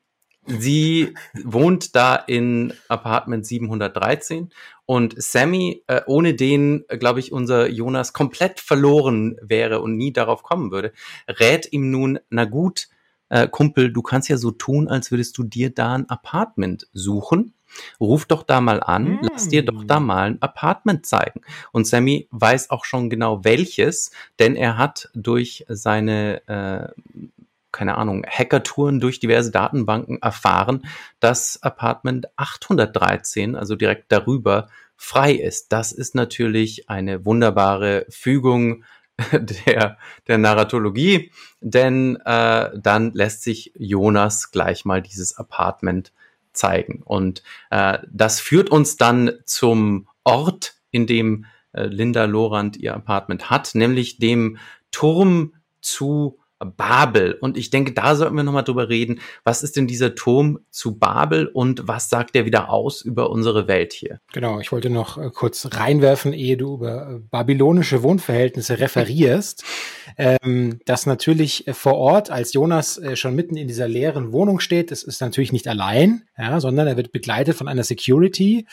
Sie wohnt da in Apartment 713 und Sammy, äh, ohne den, glaube ich, unser Jonas komplett verloren wäre und nie darauf kommen würde, rät ihm nun, na gut, äh, Kumpel, du kannst ja so tun, als würdest du dir da ein Apartment suchen. Ruf doch da mal an, mm. lass dir doch da mal ein Apartment zeigen. Und Sammy weiß auch schon genau welches, denn er hat durch seine äh, keine Ahnung, Hackertouren durch diverse Datenbanken erfahren, dass Apartment 813, also direkt darüber, frei ist. Das ist natürlich eine wunderbare Fügung der, der Narratologie, denn äh, dann lässt sich Jonas gleich mal dieses Apartment zeigen. Und äh, das führt uns dann zum Ort, in dem äh, Linda Lorand ihr Apartment hat, nämlich dem Turm zu Babel. Und ich denke, da sollten wir nochmal drüber reden. Was ist denn dieser Turm zu Babel und was sagt der wieder aus über unsere Welt hier? Genau, ich wollte noch äh, kurz reinwerfen, ehe du über äh, babylonische Wohnverhältnisse referierst, ähm, dass natürlich äh, vor Ort, als Jonas schon mitten in dieser leeren Wohnung steht, das ist natürlich nicht allein, ja, sondern er wird begleitet von einer Security,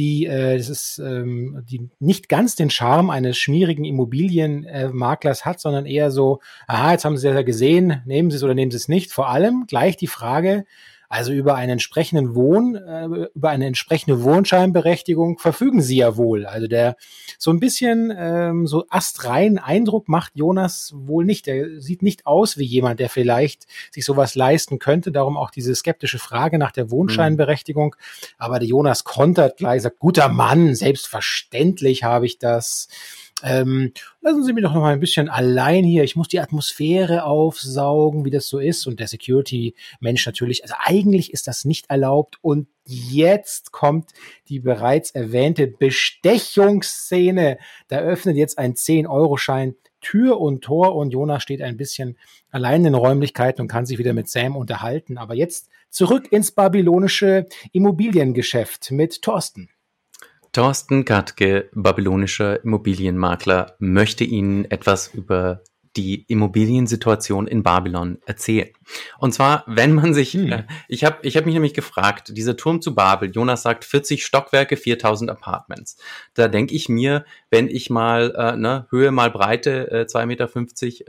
die, äh, das ist, ähm, die nicht ganz den Charme eines schmierigen Immobilienmaklers äh, hat, sondern eher so, aha, jetzt haben Sie es ja gesehen, nehmen Sie es oder nehmen Sie es nicht. Vor allem gleich die Frage, also über einen entsprechenden Wohn, äh, über eine entsprechende Wohnscheinberechtigung verfügen sie ja wohl. Also der so ein bisschen ähm, so astreinen Eindruck macht Jonas wohl nicht. Er sieht nicht aus wie jemand, der vielleicht sich sowas leisten könnte. Darum auch diese skeptische Frage nach der Wohnscheinberechtigung. Mhm. Aber der Jonas kontert gleich, sagt, guter Mann, selbstverständlich habe ich das. Ähm, lassen Sie mich doch noch mal ein bisschen allein hier. Ich muss die Atmosphäre aufsaugen, wie das so ist. Und der Security-Mensch natürlich. Also eigentlich ist das nicht erlaubt. Und jetzt kommt die bereits erwähnte Bestechungsszene. Da öffnet jetzt ein 10-Euro-Schein Tür und Tor und Jonas steht ein bisschen allein in Räumlichkeiten und kann sich wieder mit Sam unterhalten. Aber jetzt zurück ins babylonische Immobiliengeschäft mit Thorsten. Thorsten Gatke, babylonischer Immobilienmakler, möchte Ihnen etwas über die Immobiliensituation in Babylon erzählen. Und zwar, wenn man sich, hm. äh, ich habe ich hab mich nämlich gefragt, dieser Turm zu Babel, Jonas sagt 40 Stockwerke, 4000 Apartments. Da denke ich mir, wenn ich mal äh, ne, Höhe mal Breite äh, 2,50 Meter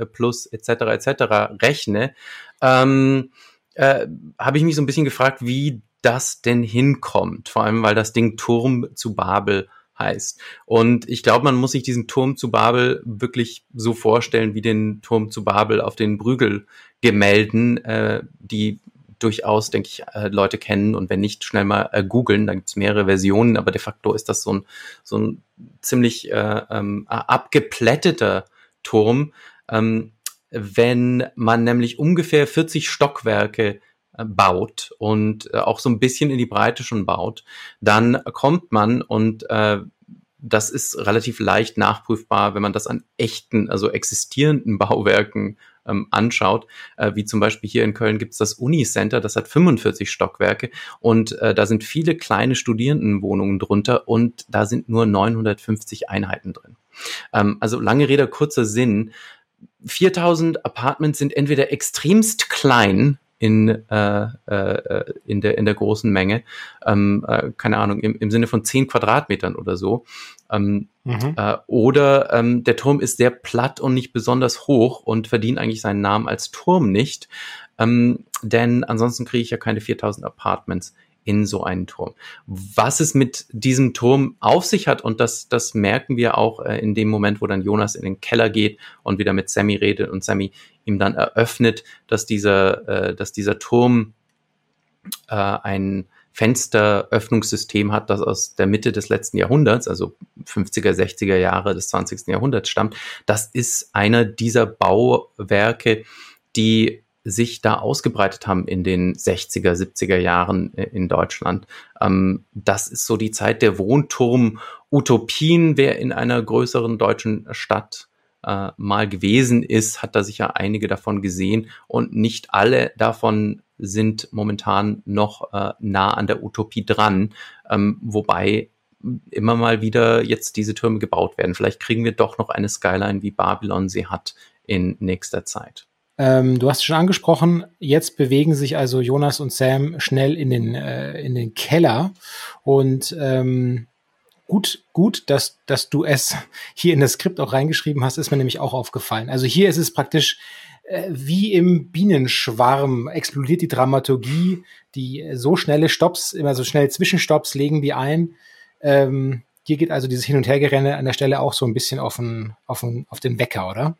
äh, plus etc. etc. rechne, ähm, äh, habe ich mich so ein bisschen gefragt, wie das denn hinkommt. Vor allem, weil das Ding Turm zu Babel heißt. Und ich glaube, man muss sich diesen Turm zu Babel wirklich so vorstellen wie den Turm zu Babel auf den Brügel-Gemälden, äh, die durchaus, denke ich, äh, Leute kennen und wenn nicht, schnell mal äh, googeln. Da gibt's mehrere Versionen, aber de facto ist das so ein, so ein ziemlich äh, ähm, abgeplätteter Turm. Ähm, wenn man nämlich ungefähr 40 Stockwerke baut und äh, auch so ein bisschen in die Breite schon baut, dann kommt man und äh, das ist relativ leicht nachprüfbar, wenn man das an echten, also existierenden Bauwerken ähm, anschaut, äh, wie zum Beispiel hier in Köln gibt es das Unicenter, das hat 45 Stockwerke und äh, da sind viele kleine Studierendenwohnungen drunter und da sind nur 950 Einheiten drin. Ähm, also lange Rede, kurzer Sinn. 4000 Apartments sind entweder extremst klein, in, äh, äh, in, der, in der großen Menge. Ähm, äh, keine Ahnung, im, im Sinne von zehn Quadratmetern oder so. Ähm, mhm. äh, oder ähm, der Turm ist sehr platt und nicht besonders hoch und verdient eigentlich seinen Namen als Turm nicht. Ähm, denn ansonsten kriege ich ja keine 4000 Apartments in so einen Turm. Was es mit diesem Turm auf sich hat, und das, das merken wir auch äh, in dem Moment, wo dann Jonas in den Keller geht und wieder mit Sammy redet und Sammy ihm dann eröffnet, dass dieser, äh, dass dieser Turm äh, ein Fensteröffnungssystem hat, das aus der Mitte des letzten Jahrhunderts, also 50er, 60er Jahre des 20. Jahrhunderts stammt. Das ist einer dieser Bauwerke, die sich da ausgebreitet haben in den 60er, 70er Jahren äh, in Deutschland. Ähm, das ist so die Zeit der Wohnturm-Utopien. Wer in einer größeren deutschen Stadt äh, mal gewesen ist, hat da sicher einige davon gesehen und nicht alle davon sind momentan noch äh, nah an der Utopie dran, ähm, wobei immer mal wieder jetzt diese Türme gebaut werden. Vielleicht kriegen wir doch noch eine Skyline, wie Babylon sie hat in nächster Zeit. Ähm, du hast schon angesprochen, jetzt bewegen sich also Jonas und Sam schnell in den, äh, in den Keller und ähm, gut, gut, dass, dass du es hier in das Skript auch reingeschrieben hast, ist mir nämlich auch aufgefallen. Also hier ist es praktisch äh, wie im Bienenschwarm explodiert die Dramaturgie, die so schnelle Stops, immer so schnell Zwischenstops legen die ein. Ähm, hier geht also dieses Hin- und Hergerenne an der Stelle auch so ein bisschen auf den, auf den, auf den Wecker, oder?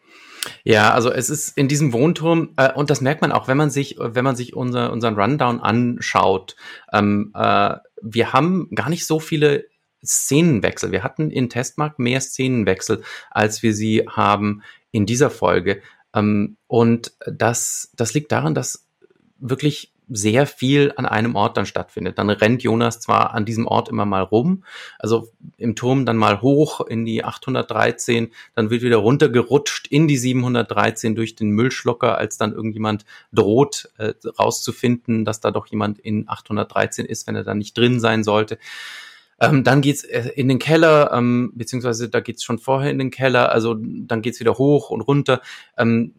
Ja, also es ist in diesem Wohnturm, äh, und das merkt man auch, wenn man sich, wenn man sich unser, unseren Rundown anschaut. Ähm, äh, wir haben gar nicht so viele Szenenwechsel. Wir hatten in Testmark mehr Szenenwechsel, als wir sie haben in dieser Folge. Ähm, und das, das liegt daran, dass wirklich sehr viel an einem Ort dann stattfindet. Dann rennt Jonas zwar an diesem Ort immer mal rum, also im Turm dann mal hoch in die 813, dann wird wieder runtergerutscht in die 713 durch den Müllschlucker, als dann irgendjemand droht äh, rauszufinden, dass da doch jemand in 813 ist, wenn er da nicht drin sein sollte. Ähm, dann geht's äh, in den Keller, ähm, beziehungsweise da geht's schon vorher in den Keller, also dann geht's wieder hoch und runter. Ähm,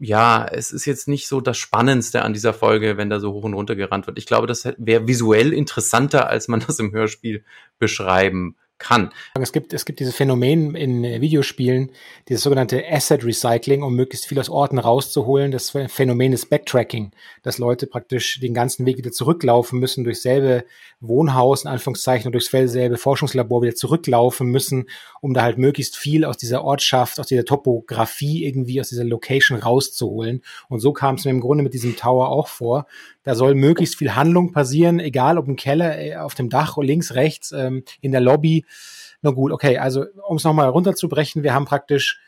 ja, es ist jetzt nicht so das Spannendste an dieser Folge, wenn da so hoch und runter gerannt wird. Ich glaube, das wäre visuell interessanter, als man das im Hörspiel beschreiben kann. Es gibt, es gibt dieses Phänomen in äh, Videospielen, dieses sogenannte Asset Recycling, um möglichst viel aus Orten rauszuholen. Das Phänomen ist Backtracking, dass Leute praktisch den ganzen Weg wieder zurücklaufen müssen, durch selbe Wohnhaus, in Anführungszeichen, und durchs selbe Forschungslabor wieder zurücklaufen müssen, um da halt möglichst viel aus dieser Ortschaft, aus dieser Topografie irgendwie, aus dieser Location rauszuholen. Und so kam es mir im Grunde mit diesem Tower auch vor. Da soll möglichst viel Handlung passieren, egal ob im Keller, äh, auf dem Dach, links, rechts, ähm, in der Lobby. Na gut, okay, also um es nochmal runterzubrechen, wir haben praktisch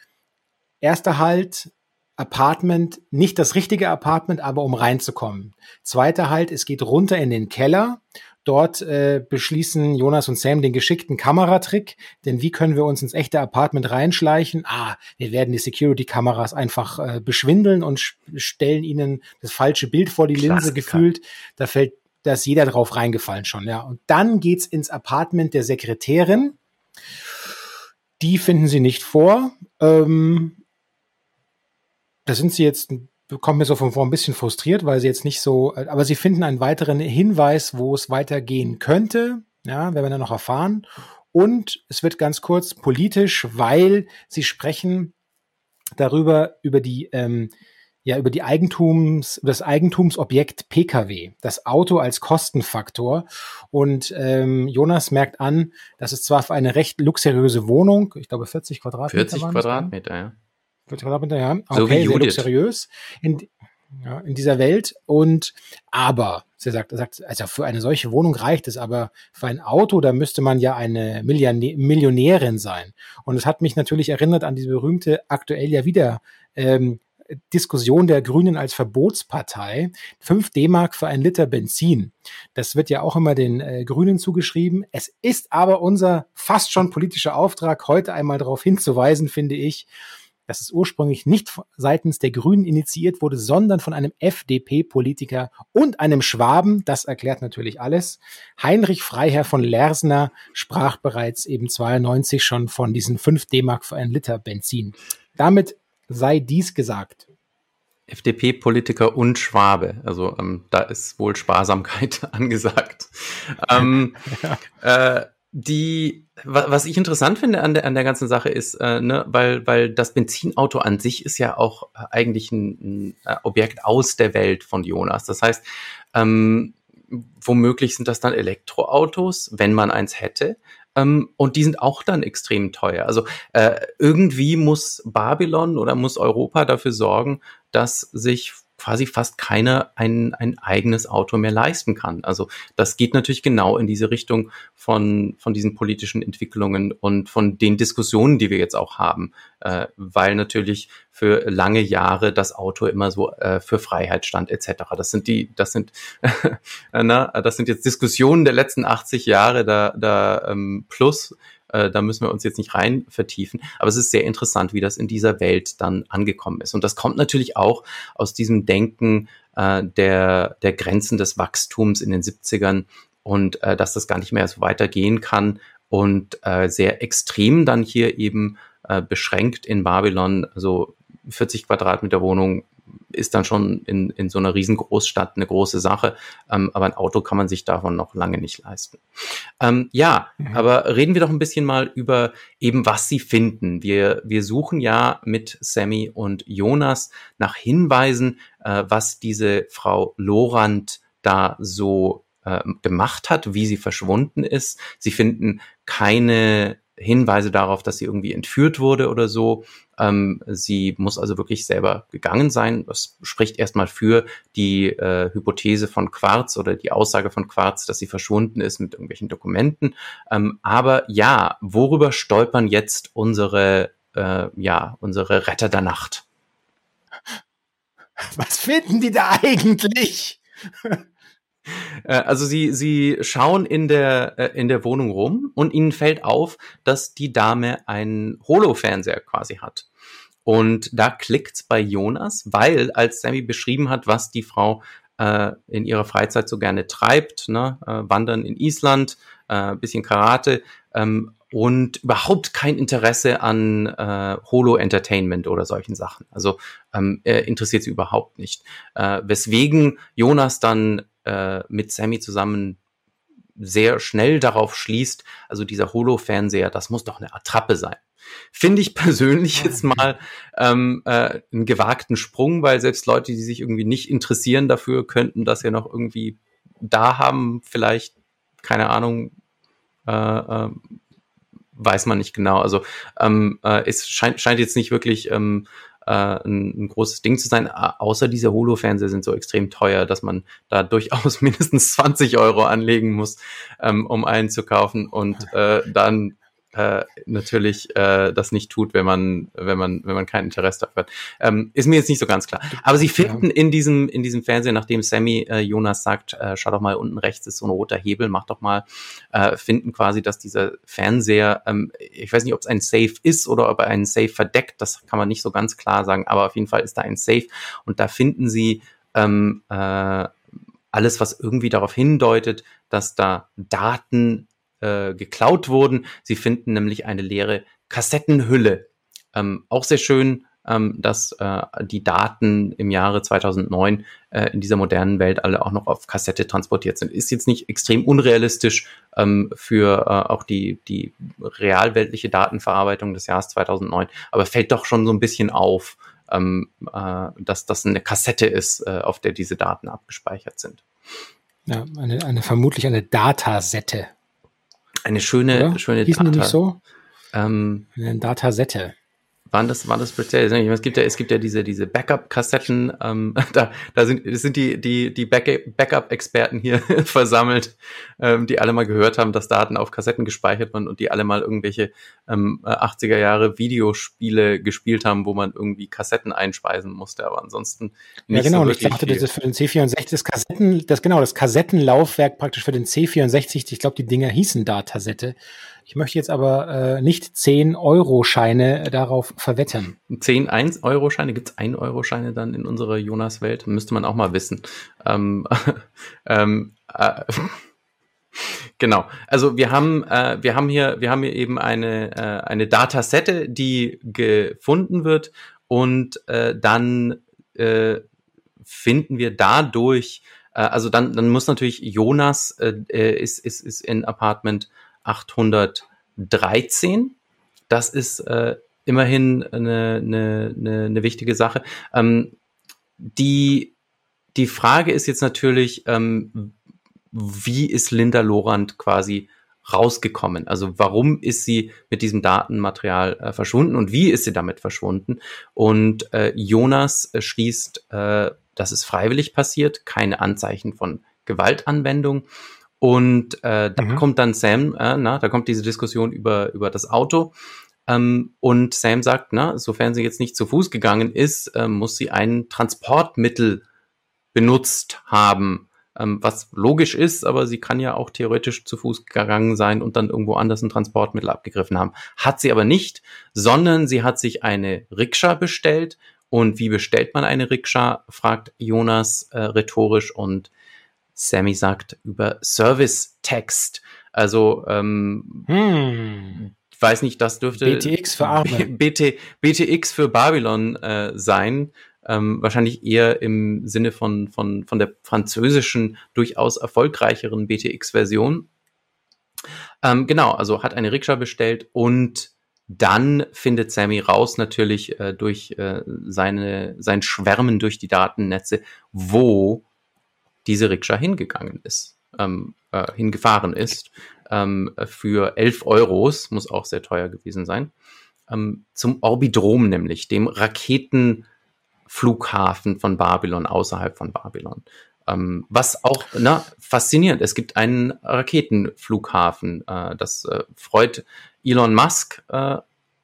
erster Halt, Apartment, nicht das richtige Apartment, aber um reinzukommen. Zweiter Halt, es geht runter in den Keller Dort äh, beschließen Jonas und Sam den geschickten Kameratrick, denn wie können wir uns ins echte Apartment reinschleichen? Ah, wir werden die Security-Kameras einfach äh, beschwindeln und stellen ihnen das falsche Bild vor die Klassiker. Linse gefühlt. Da fällt da ist jeder drauf reingefallen schon, ja. Und dann geht's ins Apartment der Sekretärin. Die finden sie nicht vor. Ähm, da sind sie jetzt kommt mir so von vor ein bisschen frustriert, weil sie jetzt nicht so, aber sie finden einen weiteren Hinweis, wo es weitergehen könnte. Ja, werden wir dann noch erfahren. Und es wird ganz kurz politisch, weil sie sprechen darüber, über die, ähm, ja, über die Eigentums, das Eigentumsobjekt PKW, das Auto als Kostenfaktor. Und ähm, Jonas merkt an, dass es zwar für eine recht luxuriöse Wohnung, ich glaube 40 Quadratmeter. 40 Quadratmeter, ja ja. Okay, so wie sehr luxuriös in, ja, in dieser Welt. Und aber, sie sagt, er sagt, also für eine solche Wohnung reicht es, aber für ein Auto, da müsste man ja eine Millionä Millionärin sein. Und es hat mich natürlich erinnert an diese berühmte aktuell ja wieder ähm, Diskussion der Grünen als Verbotspartei. 5 D-Mark für ein Liter Benzin. Das wird ja auch immer den äh, Grünen zugeschrieben. Es ist aber unser fast schon politischer Auftrag, heute einmal darauf hinzuweisen, finde ich, dass es ursprünglich nicht seitens der Grünen initiiert wurde, sondern von einem FDP-Politiker und einem Schwaben. Das erklärt natürlich alles. Heinrich Freiherr von Lersner sprach bereits eben 92 schon von diesen 5 D-Mark für einen Liter Benzin. Damit sei dies gesagt. FDP-Politiker und Schwabe. Also ähm, da ist wohl Sparsamkeit angesagt. ähm, ja. äh, die, was ich interessant finde an der, an der ganzen Sache ist, äh, ne, weil, weil das Benzinauto an sich ist ja auch eigentlich ein, ein äh, Objekt aus der Welt von Jonas. Das heißt, ähm, womöglich sind das dann Elektroautos, wenn man eins hätte. Ähm, und die sind auch dann extrem teuer. Also äh, irgendwie muss Babylon oder muss Europa dafür sorgen, dass sich quasi fast keiner ein, ein eigenes Auto mehr leisten kann. Also das geht natürlich genau in diese Richtung von, von diesen politischen Entwicklungen und von den Diskussionen, die wir jetzt auch haben, äh, weil natürlich für lange Jahre das Auto immer so äh, für Freiheit stand etc. Das sind die, das sind, na, das sind jetzt Diskussionen der letzten 80 Jahre da, da ähm, plus äh, da müssen wir uns jetzt nicht rein vertiefen. Aber es ist sehr interessant, wie das in dieser Welt dann angekommen ist. Und das kommt natürlich auch aus diesem Denken äh, der, der Grenzen des Wachstums in den 70ern und äh, dass das gar nicht mehr so weitergehen kann und äh, sehr extrem dann hier eben äh, beschränkt in Babylon, also 40 Quadratmeter Wohnung ist dann schon in, in so einer riesengroßstadt eine große Sache. Ähm, aber ein Auto kann man sich davon noch lange nicht leisten. Ähm, ja, mhm. aber reden wir doch ein bisschen mal über eben, was sie finden. Wir, wir suchen ja mit Sammy und Jonas nach Hinweisen, äh, was diese Frau Lorand da so äh, gemacht hat, wie sie verschwunden ist. Sie finden keine Hinweise darauf, dass sie irgendwie entführt wurde oder so. Ähm, sie muss also wirklich selber gegangen sein. Das spricht erstmal für die äh, Hypothese von Quarz oder die Aussage von Quarz, dass sie verschwunden ist mit irgendwelchen Dokumenten. Ähm, aber ja, worüber stolpern jetzt unsere, äh, ja, unsere Retter der Nacht? Was finden die da eigentlich? Äh, also sie, sie schauen in der, äh, in der Wohnung rum und ihnen fällt auf, dass die Dame einen Holo-Fernseher quasi hat. Und da klickt's bei Jonas, weil als Sammy beschrieben hat, was die Frau äh, in ihrer Freizeit so gerne treibt, ne, äh, Wandern in Island, äh, bisschen Karate ähm, und überhaupt kein Interesse an äh, Holo-Entertainment oder solchen Sachen. Also ähm, er interessiert sie überhaupt nicht. Äh, weswegen Jonas dann äh, mit Sammy zusammen sehr schnell darauf schließt, also dieser Holo-Fernseher, das muss doch eine Attrappe sein. Finde ich persönlich jetzt mal ähm, äh, einen gewagten Sprung, weil selbst Leute, die sich irgendwie nicht interessieren dafür, könnten das ja noch irgendwie da haben, vielleicht, keine Ahnung, äh, äh, weiß man nicht genau. Also ähm, äh, es scheint, scheint jetzt nicht wirklich ähm, äh, ein, ein großes Ding zu sein. Außer diese Holo-Fernseher sind so extrem teuer, dass man da durchaus mindestens 20 Euro anlegen muss, ähm, um einen zu kaufen und äh, dann äh, natürlich äh, das nicht tut, wenn man, wenn man, wenn man kein Interesse dafür hat. Ähm, ist mir jetzt nicht so ganz klar. Aber sie finden ja. in diesem, in diesem Fernseher, nachdem Sammy äh, Jonas sagt, äh, schau doch mal unten rechts ist so ein roter Hebel, mach doch mal, äh, finden quasi, dass dieser Fernseher, ähm, ich weiß nicht, ob es ein Safe ist oder ob er einen Safe verdeckt, das kann man nicht so ganz klar sagen, aber auf jeden Fall ist da ein Safe und da finden sie ähm, äh, alles, was irgendwie darauf hindeutet, dass da Daten äh, geklaut wurden. Sie finden nämlich eine leere Kassettenhülle. Ähm, auch sehr schön, ähm, dass äh, die Daten im Jahre 2009 äh, in dieser modernen Welt alle auch noch auf Kassette transportiert sind. Ist jetzt nicht extrem unrealistisch ähm, für äh, auch die, die realweltliche Datenverarbeitung des Jahres 2009, aber fällt doch schon so ein bisschen auf, ähm, äh, dass das eine Kassette ist, äh, auf der diese Daten abgespeichert sind. Ja, eine, eine vermutlich eine Datasette. Eine schöne, Oder? schöne Hießen Data. die nicht so? Ähm, Eine Datasette waren das, waren das speziell? Es gibt ja, es gibt ja diese, diese Backup-Kassetten, ähm, da, da sind, sind die, die, die Backup-Experten hier versammelt, ähm, die alle mal gehört haben, dass Daten auf Kassetten gespeichert waren und die alle mal irgendwelche ähm, 80er Jahre Videospiele gespielt haben, wo man irgendwie Kassetten einspeisen musste, aber ansonsten nicht Ja, genau, so und ich dachte, das ist für den C64 das Kassetten, das genau, das Kassettenlaufwerk praktisch für den C64, ich glaube, die Dinger hießen Datasette. Ich möchte jetzt aber äh, nicht 10-Euro-Scheine darauf verwetten. 10 1-Euro-Scheine? Gibt es 1-Euro-Scheine dann in unserer Jonas-Welt? Müsste man auch mal wissen. Ähm, ähm, äh, Genau. Also wir haben äh, wir haben hier wir haben hier eben eine äh, eine Datasette, die gefunden wird und äh, dann äh, finden wir dadurch äh, also dann dann muss natürlich Jonas äh, äh ist ist ist in Apartment 813. Das ist äh, immerhin eine, eine, eine, eine wichtige Sache. Ähm, die, die Frage ist jetzt natürlich, ähm, wie ist Linda Lorand quasi rausgekommen? Also warum ist sie mit diesem Datenmaterial äh, verschwunden und wie ist sie damit verschwunden? Und äh, Jonas äh, schließt, äh, dass es freiwillig passiert, keine Anzeichen von Gewaltanwendung. Und äh, da mhm. kommt dann Sam, äh, na, da kommt diese Diskussion über, über das Auto. Ähm, und Sam sagt, na, sofern sie jetzt nicht zu Fuß gegangen ist, äh, muss sie ein Transportmittel benutzt haben. Ähm, was logisch ist, aber sie kann ja auch theoretisch zu Fuß gegangen sein und dann irgendwo anders ein Transportmittel abgegriffen haben. Hat sie aber nicht, sondern sie hat sich eine Rikscha bestellt. Und wie bestellt man eine Rikscha, fragt Jonas äh, rhetorisch und Sammy sagt über Service-Text. Also ähm, hm. ich weiß nicht, das dürfte BTX für Arme. BT, BTX für Babylon äh, sein. Ähm, wahrscheinlich eher im Sinne von, von, von der französischen, durchaus erfolgreicheren BTX-Version. Ähm, genau, also hat eine Rikscha bestellt und dann findet Sammy raus natürlich äh, durch äh, seine, sein Schwärmen durch die Datennetze, wo diese Rikscha hingegangen ist. ähm, äh, hingefahren ist, ähm, für 11 Euros, muss auch sehr teuer gewesen sein, ähm, zum Orbidrom nämlich, dem Raketenflughafen von Babylon, außerhalb von Babylon. Ähm, was auch na, faszinierend, es gibt einen Raketenflughafen, äh, das äh, freut Elon Musk, äh,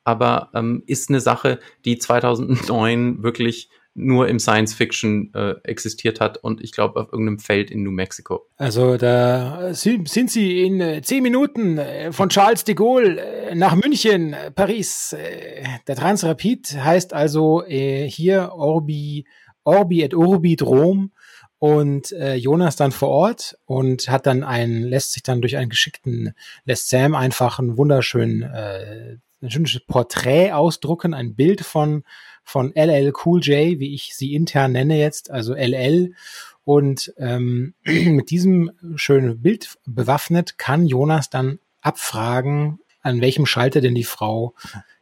aber ähm, ist eine Sache, die 2009 wirklich nur im Science Fiction äh, existiert hat und ich glaube auf irgendeinem Feld in New Mexico. Also da sind, Sie in äh, zehn Minuten äh, von Charles de Gaulle äh, nach München, Paris. Der Transrapid heißt also hier Orbi, Orbi et Urbi Drom und äh, Jonas dann vor Ort und hat dann einen, lässt sich dann durch einen geschickten, lässt Sam einfach einen wunderschönen, äh, ein schönes Porträt ausdrucken, ein Bild von von LL Cool J, wie ich sie intern nenne jetzt, also LL. Und ähm, mit diesem schönen Bild bewaffnet kann Jonas dann abfragen, an welchem Schalter denn die Frau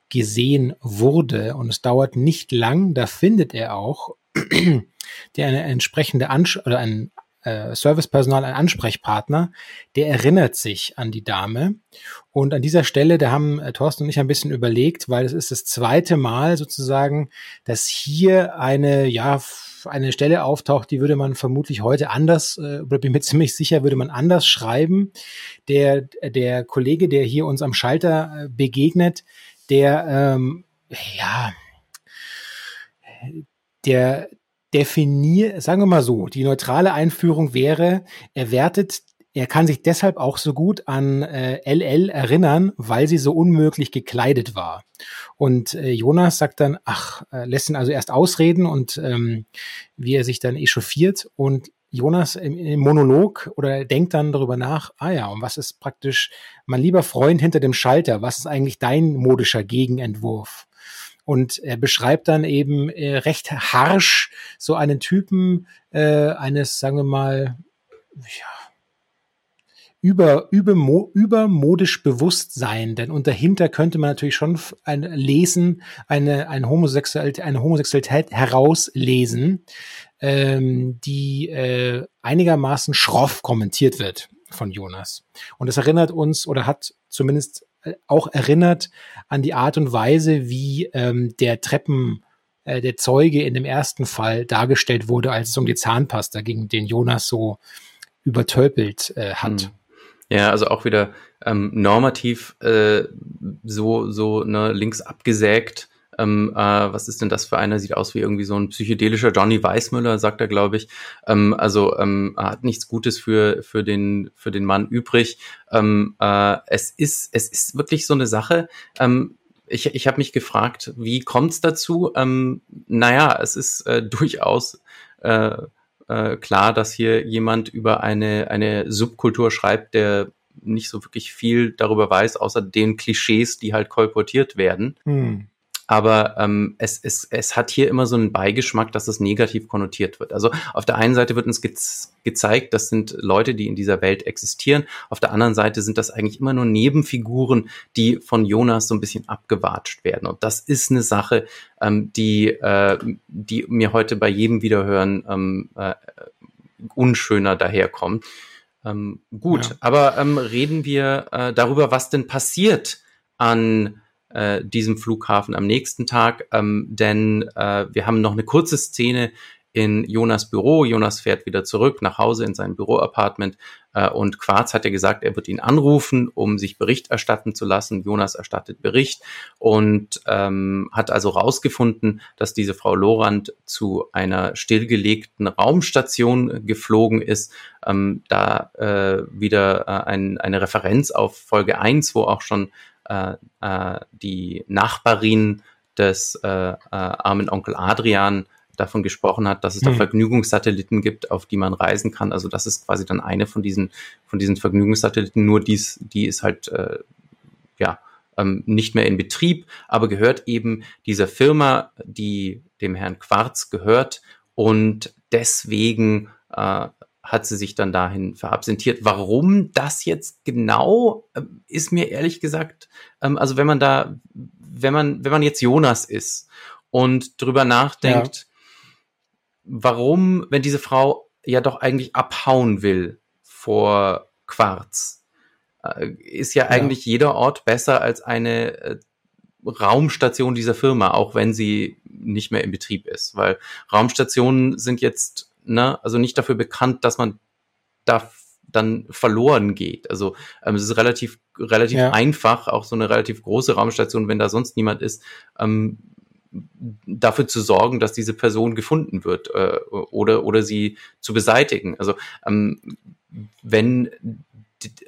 gesehen wurde. Und es dauert nicht lang, da findet er auch der eine entsprechende Ansch oder ein äh, Servicepersonal, ein Ansprechpartner, der erinnert sich an die Dame. Und an dieser Stelle, da haben äh, Thorsten und ich ein bisschen überlegt, weil es ist das zweite Mal sozusagen, dass hier eine, ja, eine Stelle auftaucht, die würde man vermutlich heute anders, äh, oder bin mir ziemlich sicher, würde man anders schreiben. Der, der Kollege, der hier uns am Schalter äh, begegnet, der, ähm, ja, der, definier, sagen wir mal so, die neutrale Einführung wäre, er wertet, er kann sich deshalb auch so gut an äh, LL erinnern, weil sie so unmöglich gekleidet war. Und äh, Jonas sagt dann, ach, äh, lässt ihn also erst ausreden und ähm, wie er sich dann echauffiert und Jonas im, im, Monolog oder denkt dann darüber nach, ah ja, und was ist praktisch mein lieber Freund hinter dem Schalter? Was ist eigentlich dein modischer Gegenentwurf? Und er beschreibt dann eben äh, recht harsch so einen Typen äh, eines, sagen wir mal, ja, über, über, übermodisch Bewusstsein, denn unterhinter könnte man natürlich schon ein Lesen, eine, eine, Homosexualität, eine Homosexualität herauslesen, ähm, die äh, einigermaßen schroff kommentiert wird von Jonas. Und das erinnert uns oder hat zumindest auch erinnert an die Art und Weise, wie ähm, der Treppen, äh, der Zeuge in dem ersten Fall dargestellt wurde, als es um die Zahnpasta ging, den Jonas so übertölpelt äh, hat. Hm. Ja, also auch wieder ähm, normativ äh, so, so ne, links abgesägt ähm, äh, was ist denn das für einer? Sieht aus wie irgendwie so ein psychedelischer Johnny Weissmüller, sagt er, glaube ich. Ähm, also ähm, hat nichts Gutes für, für, den, für den Mann übrig. Ähm, äh, es, ist, es ist wirklich so eine Sache. Ähm, ich, ich habe mich gefragt, wie kommt es dazu? Ähm, naja, es ist äh, durchaus äh, äh, klar, dass hier jemand über eine, eine Subkultur schreibt, der nicht so wirklich viel darüber weiß, außer den Klischees, die halt kolportiert werden. Hm aber ähm, es, es, es hat hier immer so einen Beigeschmack, dass es negativ konnotiert wird. Also auf der einen Seite wird uns ge gezeigt, das sind Leute, die in dieser Welt existieren. Auf der anderen Seite sind das eigentlich immer nur Nebenfiguren, die von Jonas so ein bisschen abgewatscht werden. Und das ist eine Sache, ähm, die, äh, die mir heute bei jedem Wiederhören ähm, äh, unschöner daherkommt. Ähm, gut, ja. aber ähm, reden wir äh, darüber, was denn passiert an äh, diesem Flughafen am nächsten Tag, ähm, denn äh, wir haben noch eine kurze Szene in Jonas Büro. Jonas fährt wieder zurück nach Hause in sein Büroapartment äh, und Quarz hat ja gesagt, er wird ihn anrufen, um sich Bericht erstatten zu lassen. Jonas erstattet Bericht und ähm, hat also rausgefunden, dass diese Frau Lorand zu einer stillgelegten Raumstation geflogen ist. Ähm, da äh, wieder äh, ein, eine Referenz auf Folge 1, wo auch schon die Nachbarin des äh, äh, armen Onkel Adrian davon gesprochen hat, dass es da hm. Vergnügungssatelliten gibt, auf die man reisen kann. Also das ist quasi dann eine von diesen von diesen Vergnügungssatelliten. Nur dies, die ist halt äh, ja ähm, nicht mehr in Betrieb, aber gehört eben dieser Firma, die dem Herrn Quarz gehört und deswegen äh, hat sie sich dann dahin verabsentiert. Warum das jetzt genau, äh, ist mir ehrlich gesagt, ähm, also wenn man da, wenn man, wenn man jetzt Jonas ist und drüber nachdenkt, ja. warum, wenn diese Frau ja doch eigentlich abhauen will vor Quarz. Äh, ist ja, ja, eigentlich jeder Ort besser als eine äh, Raumstation dieser Firma, auch wenn sie nicht mehr in Betrieb ist. Weil Raumstationen sind jetzt, ne, also nicht dafür bekannt, dass man da dann verloren geht. Also ähm, es ist relativ, relativ ja. einfach, auch so eine relativ große Raumstation, wenn da sonst niemand ist, ähm, dafür zu sorgen, dass diese Person gefunden wird äh, oder, oder sie zu beseitigen. Also ähm, wenn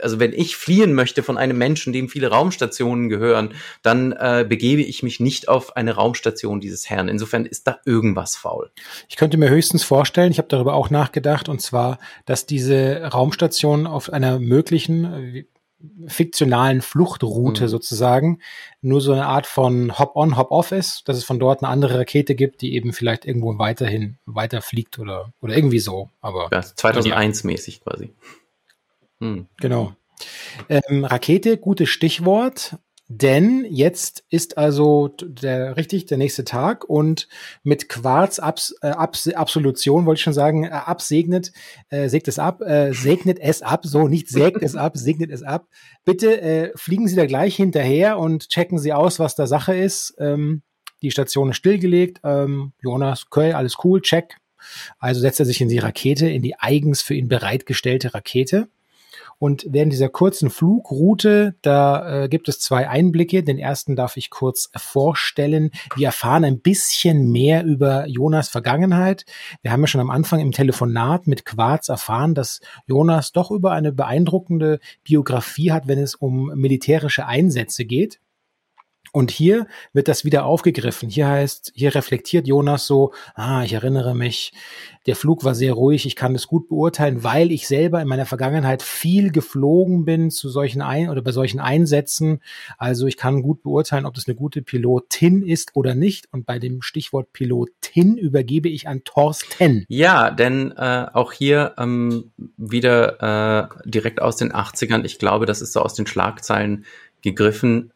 also wenn ich fliehen möchte von einem Menschen, dem viele Raumstationen gehören, dann äh, begebe ich mich nicht auf eine Raumstation dieses Herrn. Insofern ist da irgendwas faul. Ich könnte mir höchstens vorstellen, ich habe darüber auch nachgedacht, und zwar, dass diese Raumstation auf einer möglichen äh, fiktionalen Fluchtroute mhm. sozusagen nur so eine Art von Hop-on, Hop-off ist, dass es von dort eine andere Rakete gibt, die eben vielleicht irgendwo weiterhin weiterfliegt oder, oder irgendwie so. Aber ja, 2001 ja. mäßig quasi. Hm. Genau. Ähm, Rakete, gutes Stichwort. Denn jetzt ist also der richtig der nächste Tag und mit Quarz Abs, äh, Abs, Absolution wollte ich schon sagen, äh, absegnet, äh, sägt es ab, äh, segnet es ab, so nicht sägt es ab, segnet es ab. Bitte äh, fliegen Sie da gleich hinterher und checken Sie aus, was da Sache ist. Ähm, die Station ist stillgelegt. Ähm, Jonas, okay, alles cool, check. Also setzt er sich in die Rakete, in die eigens für ihn bereitgestellte Rakete. Und während dieser kurzen Flugroute, da äh, gibt es zwei Einblicke. Den ersten darf ich kurz vorstellen. Wir erfahren ein bisschen mehr über Jonas Vergangenheit. Wir haben ja schon am Anfang im Telefonat mit Quarz erfahren, dass Jonas doch über eine beeindruckende Biografie hat, wenn es um militärische Einsätze geht. Und hier wird das wieder aufgegriffen. Hier heißt, hier reflektiert Jonas so, ah, ich erinnere mich, der Flug war sehr ruhig, ich kann das gut beurteilen, weil ich selber in meiner Vergangenheit viel geflogen bin zu solchen Ein oder bei solchen Einsätzen. Also ich kann gut beurteilen, ob das eine gute Pilotin ist oder nicht. Und bei dem Stichwort Pilotin übergebe ich an Thorsten. Ja, denn äh, auch hier ähm, wieder äh, direkt aus den 80ern, ich glaube, das ist so aus den Schlagzeilen gegriffen,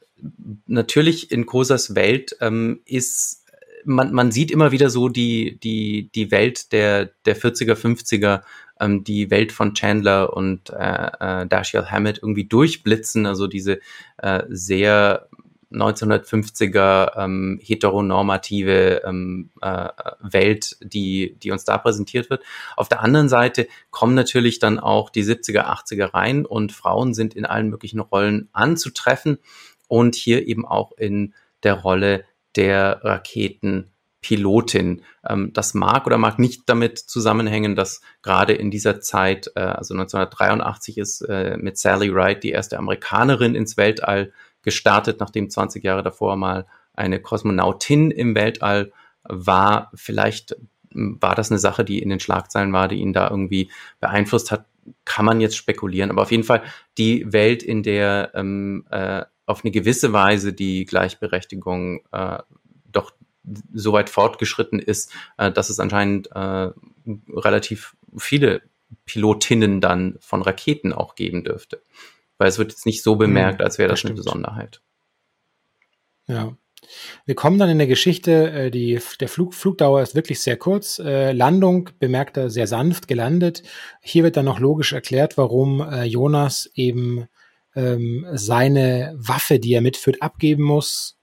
natürlich in Kosas Welt ähm, ist man, man sieht immer wieder so die, die, die Welt der, der 40er, 50er, ähm, die Welt von Chandler und äh, äh, Dashiell Hammett irgendwie durchblitzen, also diese äh, sehr 1950er ähm, heteronormative ähm, äh, Welt, die, die uns da präsentiert wird. Auf der anderen Seite kommen natürlich dann auch die 70er, 80er rein und Frauen sind in allen möglichen Rollen anzutreffen und hier eben auch in der Rolle der Raketenpilotin. Ähm, das mag oder mag nicht damit zusammenhängen, dass gerade in dieser Zeit, äh, also 1983 ist äh, mit Sally Wright die erste Amerikanerin ins Weltall gestartet, nachdem 20 Jahre davor mal eine Kosmonautin im Weltall war. Vielleicht hm, war das eine Sache, die in den Schlagzeilen war, die ihn da irgendwie beeinflusst hat, kann man jetzt spekulieren. Aber auf jeden Fall die Welt, in der ähm, äh, auf eine gewisse Weise die Gleichberechtigung äh, doch so weit fortgeschritten ist, äh, dass es anscheinend äh, relativ viele Pilotinnen dann von Raketen auch geben dürfte. Weil es wird jetzt nicht so bemerkt, hm, als wäre das, das eine Besonderheit. Ja. Wir kommen dann in der Geschichte, äh, die, der Flug, Flugdauer ist wirklich sehr kurz. Äh, Landung bemerkt er sehr sanft gelandet. Hier wird dann noch logisch erklärt, warum äh, Jonas eben ähm, seine Waffe, die er mitführt, abgeben muss.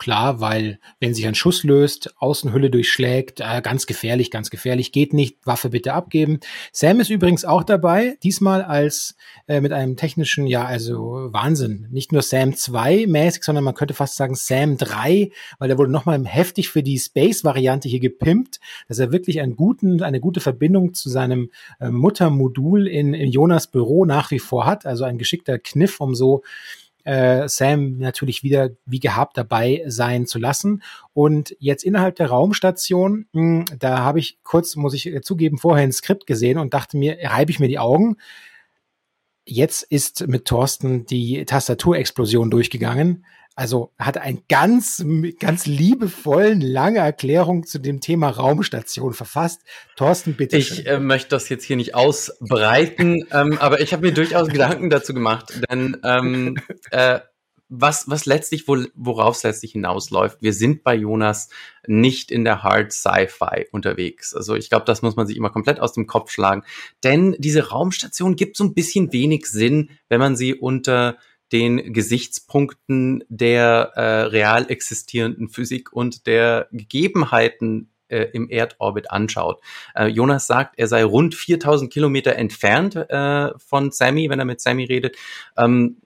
Klar, weil wenn sich ein Schuss löst, Außenhülle durchschlägt, äh, ganz gefährlich, ganz gefährlich, geht nicht, Waffe bitte abgeben. Sam ist übrigens auch dabei, diesmal als äh, mit einem technischen, ja, also Wahnsinn. Nicht nur Sam 2 mäßig, sondern man könnte fast sagen Sam 3, weil er wurde nochmal heftig für die Space-Variante hier gepimpt, dass er wirklich einen guten, eine gute Verbindung zu seinem äh, Muttermodul in, in Jonas Büro nach wie vor hat. Also ein geschickter Kniff, um so äh, Sam natürlich wieder wie gehabt dabei sein zu lassen. Und jetzt innerhalb der Raumstation, mh, hm, da habe ich kurz, muss ich zugeben, vorher ein Skript gesehen und dachte mir, reibe ich mir die Augen. Jetzt ist mit Thorsten die Tastaturexplosion durchgegangen. Also hat einen ganz, ganz liebevollen, lange Erklärung zu dem Thema Raumstation verfasst. Thorsten, bitte. Ich äh, möchte das jetzt hier nicht ausbreiten, ähm, aber ich habe mir durchaus Gedanken dazu gemacht, denn ähm, äh, was, was letztlich, worauf es letztlich hinausläuft, wir sind bei Jonas nicht in der Hard Sci-Fi unterwegs. Also ich glaube, das muss man sich immer komplett aus dem Kopf schlagen. Denn diese Raumstation gibt so ein bisschen wenig Sinn, wenn man sie unter den Gesichtspunkten der äh, real existierenden Physik und der Gegebenheiten äh, im Erdorbit anschaut. Äh, Jonas sagt, er sei rund 4000 Kilometer entfernt äh, von Sammy, wenn er mit Sammy redet. Ähm,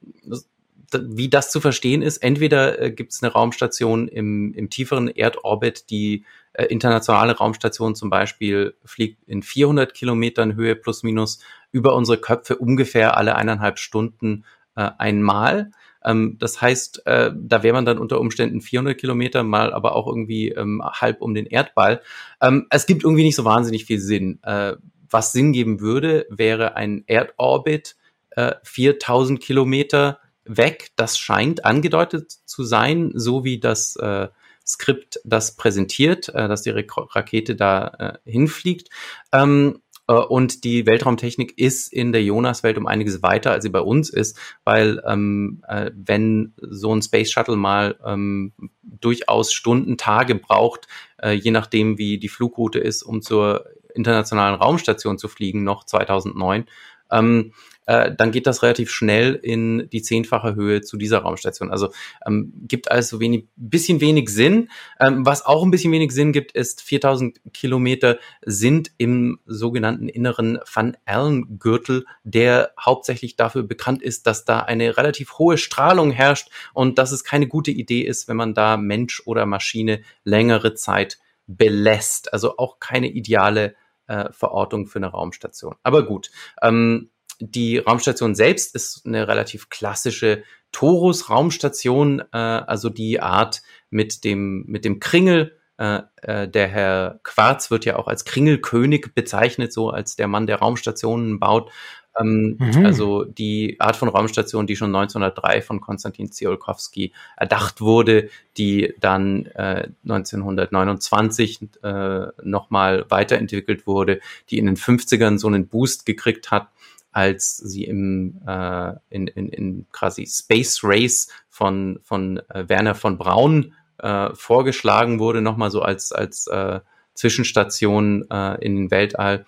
wie das zu verstehen ist, entweder äh, gibt es eine Raumstation im, im tieferen Erdorbit, die äh, internationale Raumstation zum Beispiel fliegt in 400 Kilometern Höhe plus minus über unsere Köpfe ungefähr alle eineinhalb Stunden äh, einmal. Ähm, das heißt, äh, da wäre man dann unter Umständen 400 Kilometer mal, aber auch irgendwie ähm, halb um den Erdball. Ähm, es gibt irgendwie nicht so wahnsinnig viel Sinn. Äh, was Sinn geben würde, wäre ein Erdorbit äh, 4000 Kilometer weg. Das scheint angedeutet zu sein, so wie das äh, Skript das präsentiert, äh, dass die Rakete da äh, hinfliegt. Ähm, äh, und die Weltraumtechnik ist in der Jonas-Welt um einiges weiter, als sie bei uns ist, weil ähm, äh, wenn so ein Space Shuttle mal ähm, durchaus Stunden, Tage braucht, äh, je nachdem wie die Flugroute ist, um zur internationalen Raumstation zu fliegen, noch 2009, ähm, äh, dann geht das relativ schnell in die zehnfache Höhe zu dieser Raumstation. Also ähm, gibt also wenig, bisschen wenig Sinn. Ähm, was auch ein bisschen wenig Sinn gibt, ist 4000 Kilometer sind im sogenannten inneren Van Allen Gürtel, der hauptsächlich dafür bekannt ist, dass da eine relativ hohe Strahlung herrscht und dass es keine gute Idee ist, wenn man da Mensch oder Maschine längere Zeit belässt. Also auch keine ideale äh, Verortung für eine Raumstation. Aber gut, ähm, die Raumstation selbst ist eine relativ klassische Torus-Raumstation, äh, also die Art mit dem, mit dem Kringel. Äh, äh, der Herr Quarz wird ja auch als Kringelkönig bezeichnet, so als der Mann, der Raumstationen baut. Ähm, mhm. Also die Art von Raumstation, die schon 1903 von Konstantin Tsiolkovsky erdacht wurde, die dann äh, 1929 äh, nochmal weiterentwickelt wurde, die in den 50ern so einen Boost gekriegt hat als sie im äh, in, in, in quasi Space Race von von äh, Werner von Braun äh, vorgeschlagen wurde, nochmal so als als äh, Zwischenstation äh, in den Weltall.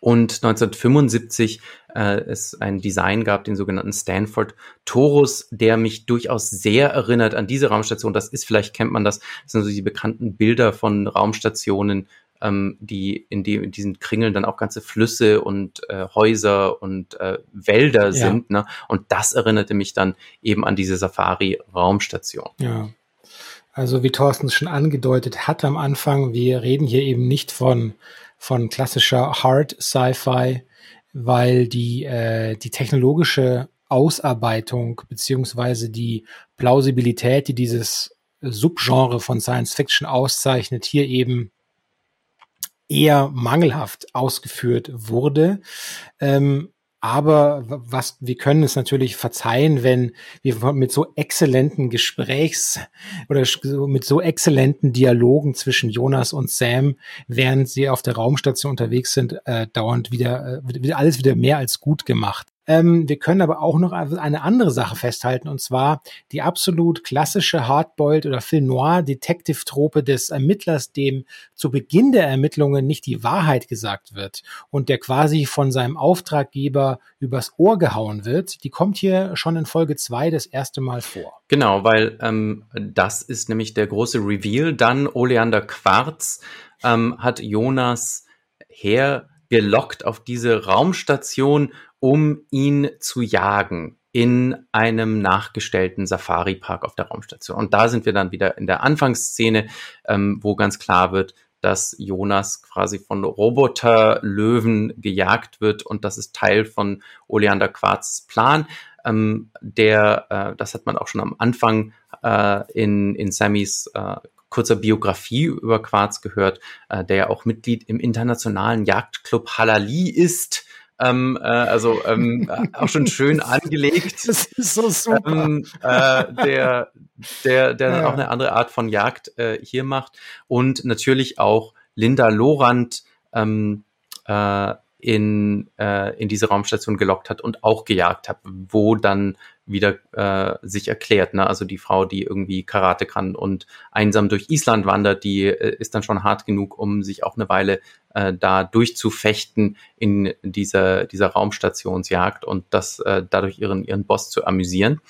Und 1975 äh, es ein Design gab, den sogenannten Stanford Torus, der mich durchaus sehr erinnert an diese Raumstation. Das ist, vielleicht kennt man das, das sind so die bekannten Bilder von Raumstationen ähm, die in, die, in diesen Kringeln dann auch ganze Flüsse und äh, Häuser und äh, Wälder ja. sind. Ne? Und das erinnerte mich dann eben an diese Safari-Raumstation. Ja. Also wie Thorsten schon angedeutet hat am Anfang, wir reden hier eben nicht von, von klassischer Hard Sci-Fi, weil die, äh, die technologische Ausarbeitung beziehungsweise die Plausibilität, die dieses Subgenre von Science Fiction auszeichnet, hier eben eher mangelhaft ausgeführt wurde. Ähm, aber was, wir können es natürlich verzeihen, wenn wir mit so exzellenten Gesprächs oder mit so exzellenten Dialogen zwischen Jonas und Sam, während sie auf der Raumstation unterwegs sind, äh, dauernd wieder, äh, wieder alles wieder mehr als gut gemacht. Ähm, wir können aber auch noch eine andere Sache festhalten, und zwar die absolut klassische Hardboiled oder Film Noir Detective-Trope des Ermittlers, dem zu Beginn der Ermittlungen nicht die Wahrheit gesagt wird und der quasi von seinem Auftraggeber übers Ohr gehauen wird. Die kommt hier schon in Folge zwei das erste Mal vor. Genau, weil ähm, das ist nämlich der große Reveal. Dann Oleander Quarz ähm, hat Jonas hergelockt auf diese Raumstation um ihn zu jagen in einem nachgestellten Safari-Park auf der Raumstation. Und da sind wir dann wieder in der Anfangsszene, ähm, wo ganz klar wird, dass Jonas quasi von Roboterlöwen gejagt wird und das ist Teil von Oleander Quarzs Plan. Ähm, der, äh, das hat man auch schon am Anfang äh, in, in Sammys äh, kurzer Biografie über Quarz gehört, äh, der ja auch Mitglied im internationalen Jagdclub Halali ist ähm, äh, also ähm, auch schon schön angelegt. Das ist so super. Ähm, äh, der der, der ja. auch eine andere Art von Jagd äh, hier macht. Und natürlich auch Linda Lorand ähm, äh, in, äh, in diese Raumstation gelockt hat und auch gejagt hat, wo dann wieder äh, sich erklärt. Ne? Also die Frau, die irgendwie Karate kann und einsam durch Island wandert, die äh, ist dann schon hart genug, um sich auch eine Weile äh, da durchzufechten in dieser, dieser Raumstationsjagd und das äh, dadurch ihren, ihren Boss zu amüsieren.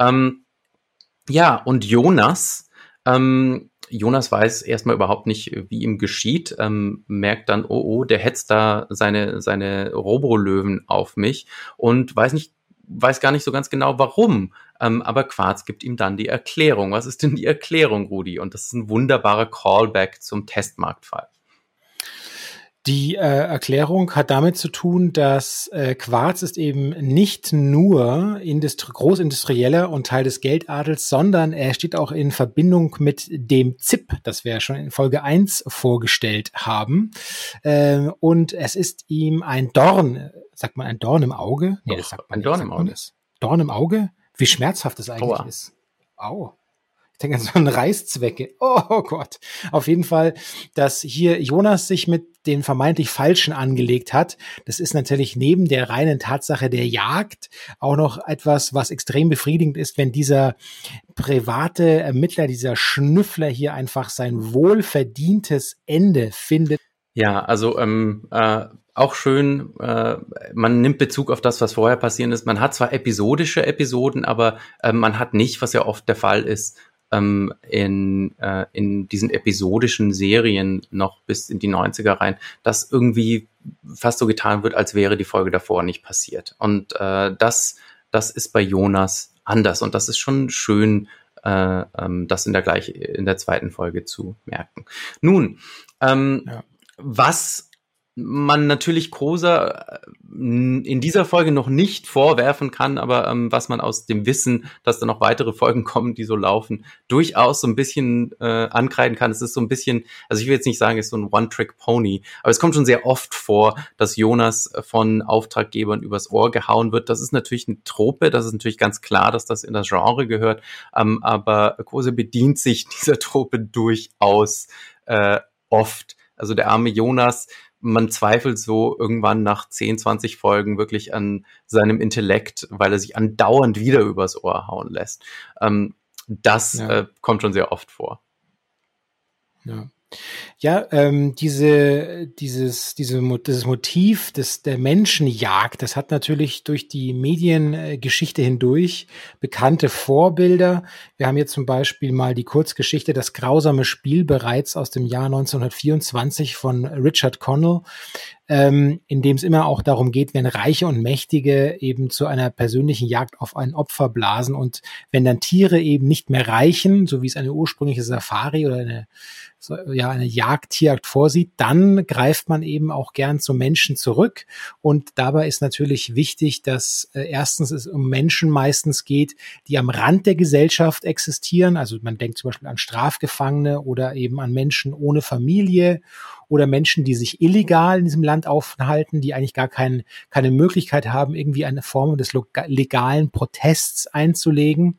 Ähm, ja, und Jonas, ähm, Jonas weiß erstmal überhaupt nicht, wie ihm geschieht, ähm, merkt dann, oh, oh, der hetzt da seine, seine Robolöwen auf mich und weiß nicht, weiß gar nicht so ganz genau warum. Ähm, aber Quarz gibt ihm dann die Erklärung. Was ist denn die Erklärung, Rudi? Und das ist ein wunderbarer Callback zum Testmarktfall. Die äh, Erklärung hat damit zu tun, dass äh, Quarz ist eben nicht nur Industri großindustrieller und Teil des Geldadels, sondern er steht auch in Verbindung mit dem ZIP, das wir ja schon in Folge 1 vorgestellt haben. Äh, und es ist ihm ein Dorn, sagt man ein Dorn im Auge? Nee, Doch, das sagt man ein Dorn im Auge. Dorn im Auge? Wie schmerzhaft es eigentlich Aua. ist. Au. Ich denke an so einen Reißzwecke. Oh, oh Gott. Auf jeden Fall, dass hier Jonas sich mit den vermeintlich Falschen angelegt hat. Das ist natürlich neben der reinen Tatsache der Jagd auch noch etwas, was extrem befriedigend ist, wenn dieser private Ermittler, dieser Schnüffler hier einfach sein wohlverdientes Ende findet. Ja, also ähm, äh, auch schön, äh, man nimmt Bezug auf das, was vorher passiert ist. Man hat zwar episodische Episoden, aber äh, man hat nicht, was ja oft der Fall ist, ähm, in, äh, in diesen episodischen Serien noch bis in die 90er rein, dass irgendwie fast so getan wird, als wäre die Folge davor nicht passiert. Und äh, das, das ist bei Jonas anders und das ist schon schön, äh, ähm, das in der gleich in der zweiten Folge zu merken. Nun, ähm, ja. was man natürlich Kosa äh, in dieser Folge noch nicht vorwerfen kann, aber ähm, was man aus dem Wissen, dass da noch weitere Folgen kommen, die so laufen, durchaus so ein bisschen äh, ankreiden kann. Es ist so ein bisschen, also ich will jetzt nicht sagen, es ist so ein One-Trick-Pony, aber es kommt schon sehr oft vor, dass Jonas von Auftraggebern übers Ohr gehauen wird. Das ist natürlich eine Trope, das ist natürlich ganz klar, dass das in das Genre gehört, ähm, aber Kosa bedient sich dieser Trope durchaus äh, oft. Also der arme Jonas man zweifelt so irgendwann nach 10, 20 Folgen wirklich an seinem Intellekt, weil er sich andauernd wieder übers Ohr hauen lässt. Ähm, das ja. äh, kommt schon sehr oft vor. Ja. Ja, ähm, diese, dieses, diese, dieses Motiv des, der Menschenjagd, das hat natürlich durch die Mediengeschichte hindurch bekannte Vorbilder. Wir haben jetzt zum Beispiel mal die Kurzgeschichte Das grausame Spiel bereits aus dem Jahr 1924 von Richard Connell ähm, in dem es immer auch darum geht, wenn Reiche und Mächtige eben zu einer persönlichen Jagd auf ein Opfer blasen und wenn dann Tiere eben nicht mehr reichen, so wie es eine ursprüngliche Safari oder eine, so, ja, eine Jagd, Tierjagd vorsieht, dann greift man eben auch gern zu Menschen zurück. Und dabei ist natürlich wichtig, dass äh, erstens es um Menschen meistens geht, die am Rand der Gesellschaft existieren. Also man denkt zum Beispiel an Strafgefangene oder eben an Menschen ohne Familie oder Menschen, die sich illegal in diesem Land aufhalten, die eigentlich gar kein, keine Möglichkeit haben, irgendwie eine Form des legalen Protests einzulegen.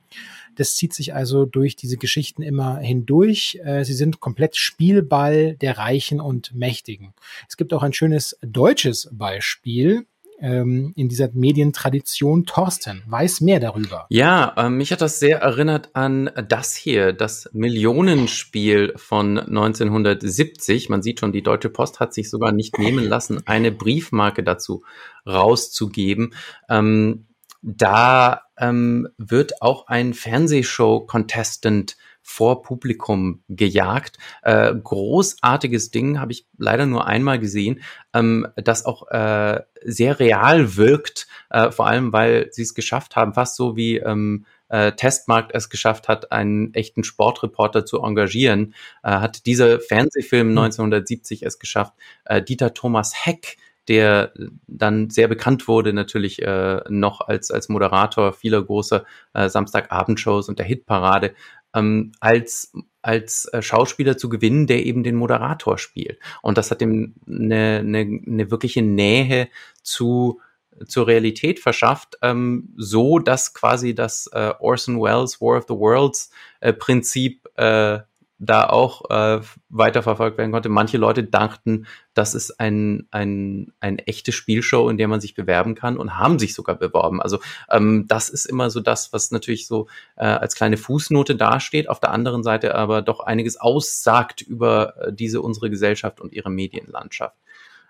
Das zieht sich also durch diese Geschichten immer hindurch. Äh, sie sind komplett Spielball der Reichen und Mächtigen. Es gibt auch ein schönes deutsches Beispiel ähm, in dieser Medientradition. Thorsten weiß mehr darüber. Ja, äh, mich hat das sehr erinnert an das hier, das Millionenspiel von 1970. Man sieht schon, die Deutsche Post hat sich sogar nicht nehmen lassen, eine Briefmarke dazu rauszugeben. Ähm, da ähm, wird auch ein Fernsehshow-Contestant vor Publikum gejagt. Äh, großartiges Ding, habe ich leider nur einmal gesehen, ähm, das auch äh, sehr real wirkt, äh, vor allem weil sie es geschafft haben, fast so wie ähm, äh, Testmarkt es geschafft hat, einen echten Sportreporter zu engagieren, äh, hat dieser Fernsehfilm 1970 hm. es geschafft, äh, Dieter Thomas Heck der dann sehr bekannt wurde, natürlich äh, noch als, als Moderator vieler großer äh, Samstagabendshows und der Hitparade, ähm, als als äh, Schauspieler zu gewinnen, der eben den Moderator spielt. Und das hat ihm eine, eine, eine wirkliche Nähe zu zur Realität verschafft, ähm, so dass quasi das äh, Orson Welles War of the Worlds äh, Prinzip äh, da auch äh, weiterverfolgt werden konnte. Manche Leute dachten, das ist ein, ein, ein echte Spielshow, in der man sich bewerben kann und haben sich sogar beworben. Also ähm, das ist immer so das, was natürlich so äh, als kleine Fußnote dasteht, auf der anderen Seite aber doch einiges aussagt über äh, diese unsere Gesellschaft und ihre Medienlandschaft.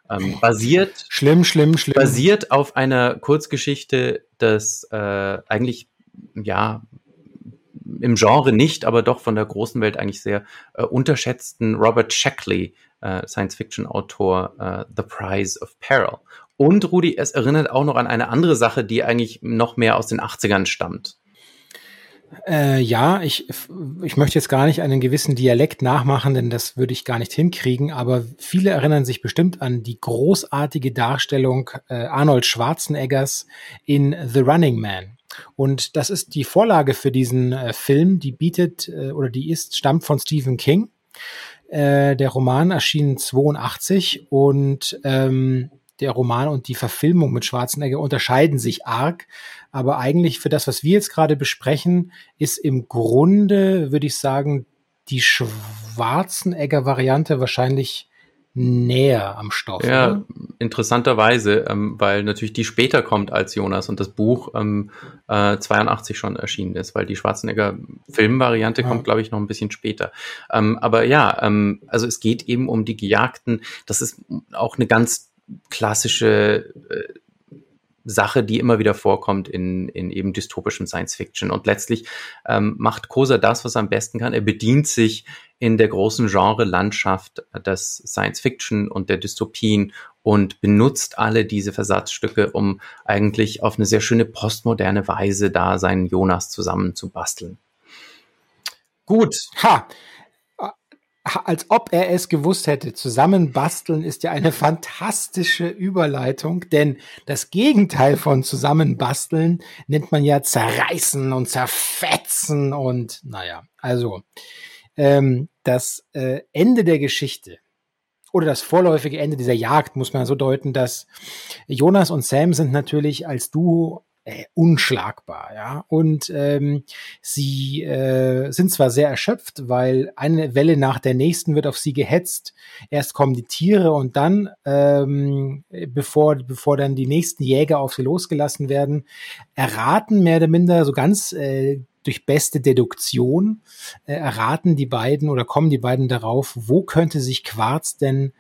Ähm, basiert schlimm, schlimm, schlimm. Basiert auf einer Kurzgeschichte des äh, eigentlich ja im Genre nicht, aber doch von der großen Welt eigentlich sehr äh, unterschätzten Robert Shackley, äh, Science-Fiction-Autor, äh, The Prize of Peril. Und Rudi, es erinnert auch noch an eine andere Sache, die eigentlich noch mehr aus den 80ern stammt. Äh, ja, ich, ich möchte jetzt gar nicht einen gewissen Dialekt nachmachen, denn das würde ich gar nicht hinkriegen, aber viele erinnern sich bestimmt an die großartige Darstellung äh, Arnold Schwarzeneggers in The Running Man. Und das ist die Vorlage für diesen äh, Film, die bietet äh, oder die ist, stammt von Stephen King. Äh, der Roman erschien 82 und ähm, der Roman und die Verfilmung mit Schwarzenegger unterscheiden sich arg. Aber eigentlich für das, was wir jetzt gerade besprechen, ist im Grunde, würde ich sagen, die Schwarzenegger-Variante wahrscheinlich näher am Stoff. Ja, oder? interessanterweise, ähm, weil natürlich die später kommt als Jonas und das Buch ähm, äh, 82 schon erschienen ist, weil die Schwarzenegger Filmvariante ja. kommt, glaube ich, noch ein bisschen später. Ähm, aber ja, ähm, also es geht eben um die Gejagten. Das ist auch eine ganz klassische äh, Sache, die immer wieder vorkommt in, in eben dystopischem Science Fiction. Und letztlich ähm, macht Kosa das, was er am besten kann. Er bedient sich in der großen Genre-Landschaft des Science Fiction und der Dystopien und benutzt alle diese Versatzstücke, um eigentlich auf eine sehr schöne postmoderne Weise da seinen Jonas zusammenzubasteln. Gut. Ha! Als ob er es gewusst hätte. Zusammenbasteln ist ja eine fantastische Überleitung, denn das Gegenteil von zusammenbasteln nennt man ja zerreißen und zerfetzen und naja, also ähm, das äh, Ende der Geschichte oder das vorläufige Ende dieser Jagd muss man so deuten, dass Jonas und Sam sind natürlich als Duo äh, unschlagbar, ja. Und ähm, sie äh, sind zwar sehr erschöpft, weil eine Welle nach der nächsten wird auf sie gehetzt. Erst kommen die Tiere und dann, ähm, bevor, bevor dann die nächsten Jäger auf sie losgelassen werden, erraten mehr oder minder so ganz äh, durch beste Deduktion äh, erraten die beiden oder kommen die beiden darauf, wo könnte sich Quarz denn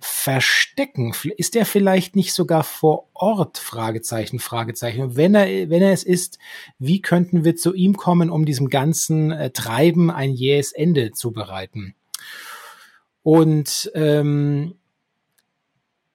verstecken? Ist er vielleicht nicht sogar vor Ort? Fragezeichen, Fragezeichen. Und wenn er, wenn er es ist, wie könnten wir zu ihm kommen, um diesem ganzen äh, Treiben ein jähes Ende zu bereiten? Und ähm,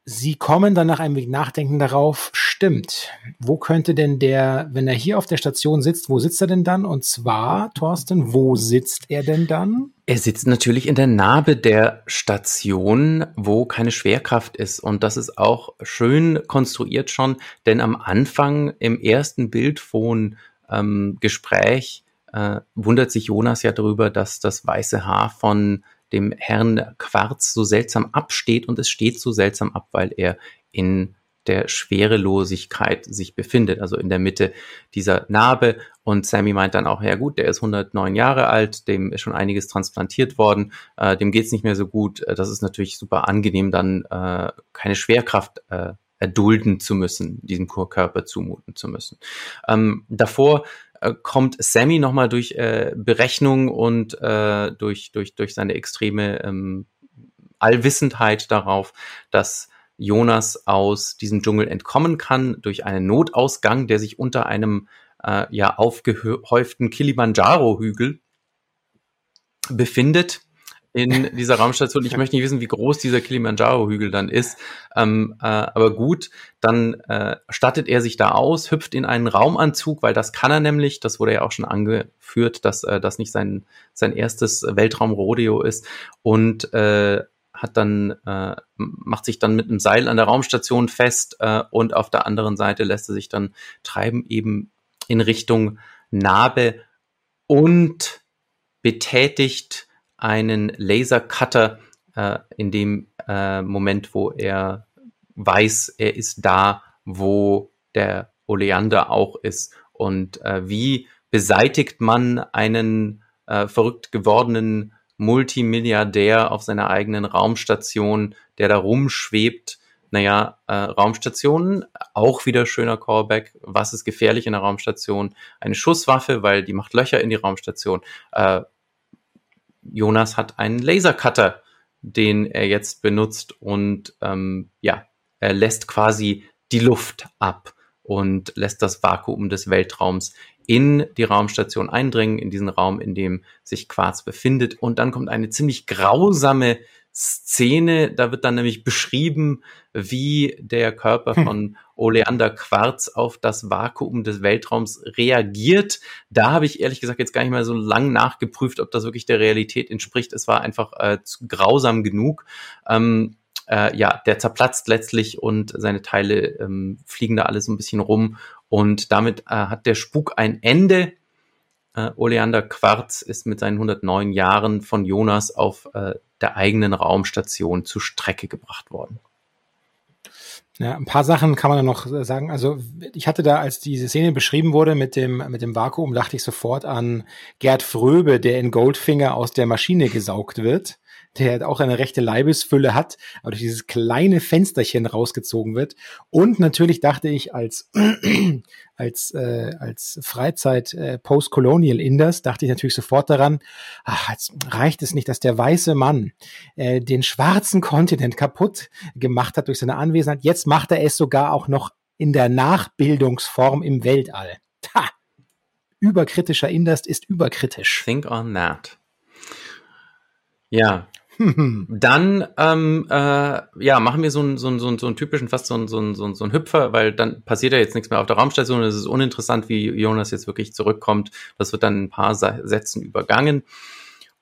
Sie kommen dann nach einem Weg Nachdenken darauf, stimmt. Wo könnte denn der, wenn er hier auf der Station sitzt, wo sitzt er denn dann? Und zwar, Thorsten, wo sitzt er denn dann? Er sitzt natürlich in der Narbe der Station, wo keine Schwerkraft ist. Und das ist auch schön konstruiert schon, denn am Anfang im ersten Bildphon ähm, Gespräch äh, wundert sich Jonas ja darüber, dass das weiße Haar von dem Herrn Quarz so seltsam absteht und es steht so seltsam ab, weil er in der Schwerelosigkeit sich befindet, also in der Mitte dieser Narbe. Und Sammy meint dann auch, ja gut, der ist 109 Jahre alt, dem ist schon einiges transplantiert worden, äh, dem geht's nicht mehr so gut. Äh, das ist natürlich super angenehm, dann äh, keine Schwerkraft äh, erdulden zu müssen, diesem Körper zumuten zu müssen. Ähm, davor äh, kommt Sammy nochmal durch äh, Berechnung und äh, durch, durch, durch seine extreme ähm, Allwissendheit darauf, dass Jonas aus diesem Dschungel entkommen kann durch einen Notausgang, der sich unter einem äh, ja aufgehäuften Kilimanjaro-Hügel befindet in dieser Raumstation. Ich möchte nicht wissen, wie groß dieser Kilimanjaro-Hügel dann ist. Ähm, äh, aber gut, dann äh, stattet er sich da aus, hüpft in einen Raumanzug, weil das kann er nämlich. Das wurde ja auch schon angeführt, dass äh, das nicht sein, sein erstes Weltraumrodeo ist. Und äh, hat dann, äh, macht sich dann mit einem Seil an der Raumstation fest äh, und auf der anderen Seite lässt er sich dann treiben eben in Richtung Narbe und betätigt einen Lasercutter äh, in dem äh, Moment, wo er weiß, er ist da, wo der Oleander auch ist. Und äh, wie beseitigt man einen äh, verrückt gewordenen Multimilliardär auf seiner eigenen Raumstation, der da rumschwebt. Naja, äh, Raumstationen, auch wieder schöner Callback. Was ist gefährlich in der Raumstation? Eine Schusswaffe, weil die macht Löcher in die Raumstation. Jonas hat einen Lasercutter, den er jetzt benutzt und ähm, ja, er lässt quasi die Luft ab und lässt das Vakuum des Weltraums in die Raumstation eindringen, in diesen Raum, in dem sich Quarz befindet. Und dann kommt eine ziemlich grausame Szene. Da wird dann nämlich beschrieben, wie der Körper hm. von Oleander Quarz auf das Vakuum des Weltraums reagiert. Da habe ich ehrlich gesagt jetzt gar nicht mehr so lang nachgeprüft, ob das wirklich der Realität entspricht. Es war einfach äh, zu grausam genug. Ähm, äh, ja, der zerplatzt letztlich und seine Teile ähm, fliegen da alles so ein bisschen rum. Und damit äh, hat der Spuk ein Ende. Äh, Oleander Quarz ist mit seinen 109 Jahren von Jonas auf äh, der eigenen Raumstation zur Strecke gebracht worden. Ja, ein paar Sachen kann man da noch sagen. Also ich hatte da, als diese Szene beschrieben wurde mit dem, mit dem Vakuum, dachte ich sofort an Gerd Fröbe, der in Goldfinger aus der Maschine gesaugt wird der auch eine rechte Leibesfülle hat, aber durch dieses kleine Fensterchen rausgezogen wird. Und natürlich dachte ich als als äh, als Freizeit äh, Postcolonial Inders dachte ich natürlich sofort daran, ach, jetzt reicht es nicht, dass der weiße Mann äh, den schwarzen Kontinent kaputt gemacht hat durch seine Anwesenheit. Jetzt macht er es sogar auch noch in der Nachbildungsform im Weltall. Ha! Überkritischer Inders ist überkritisch. Think on that. Ja, dann ähm, äh, ja, machen wir so einen, so einen, so einen, so einen typischen, fast so einen, so, einen, so, einen Hüpfer, weil dann passiert ja jetzt nichts mehr auf der Raumstation. Es ist uninteressant, wie Jonas jetzt wirklich zurückkommt. Das wird dann ein paar Sätzen übergangen.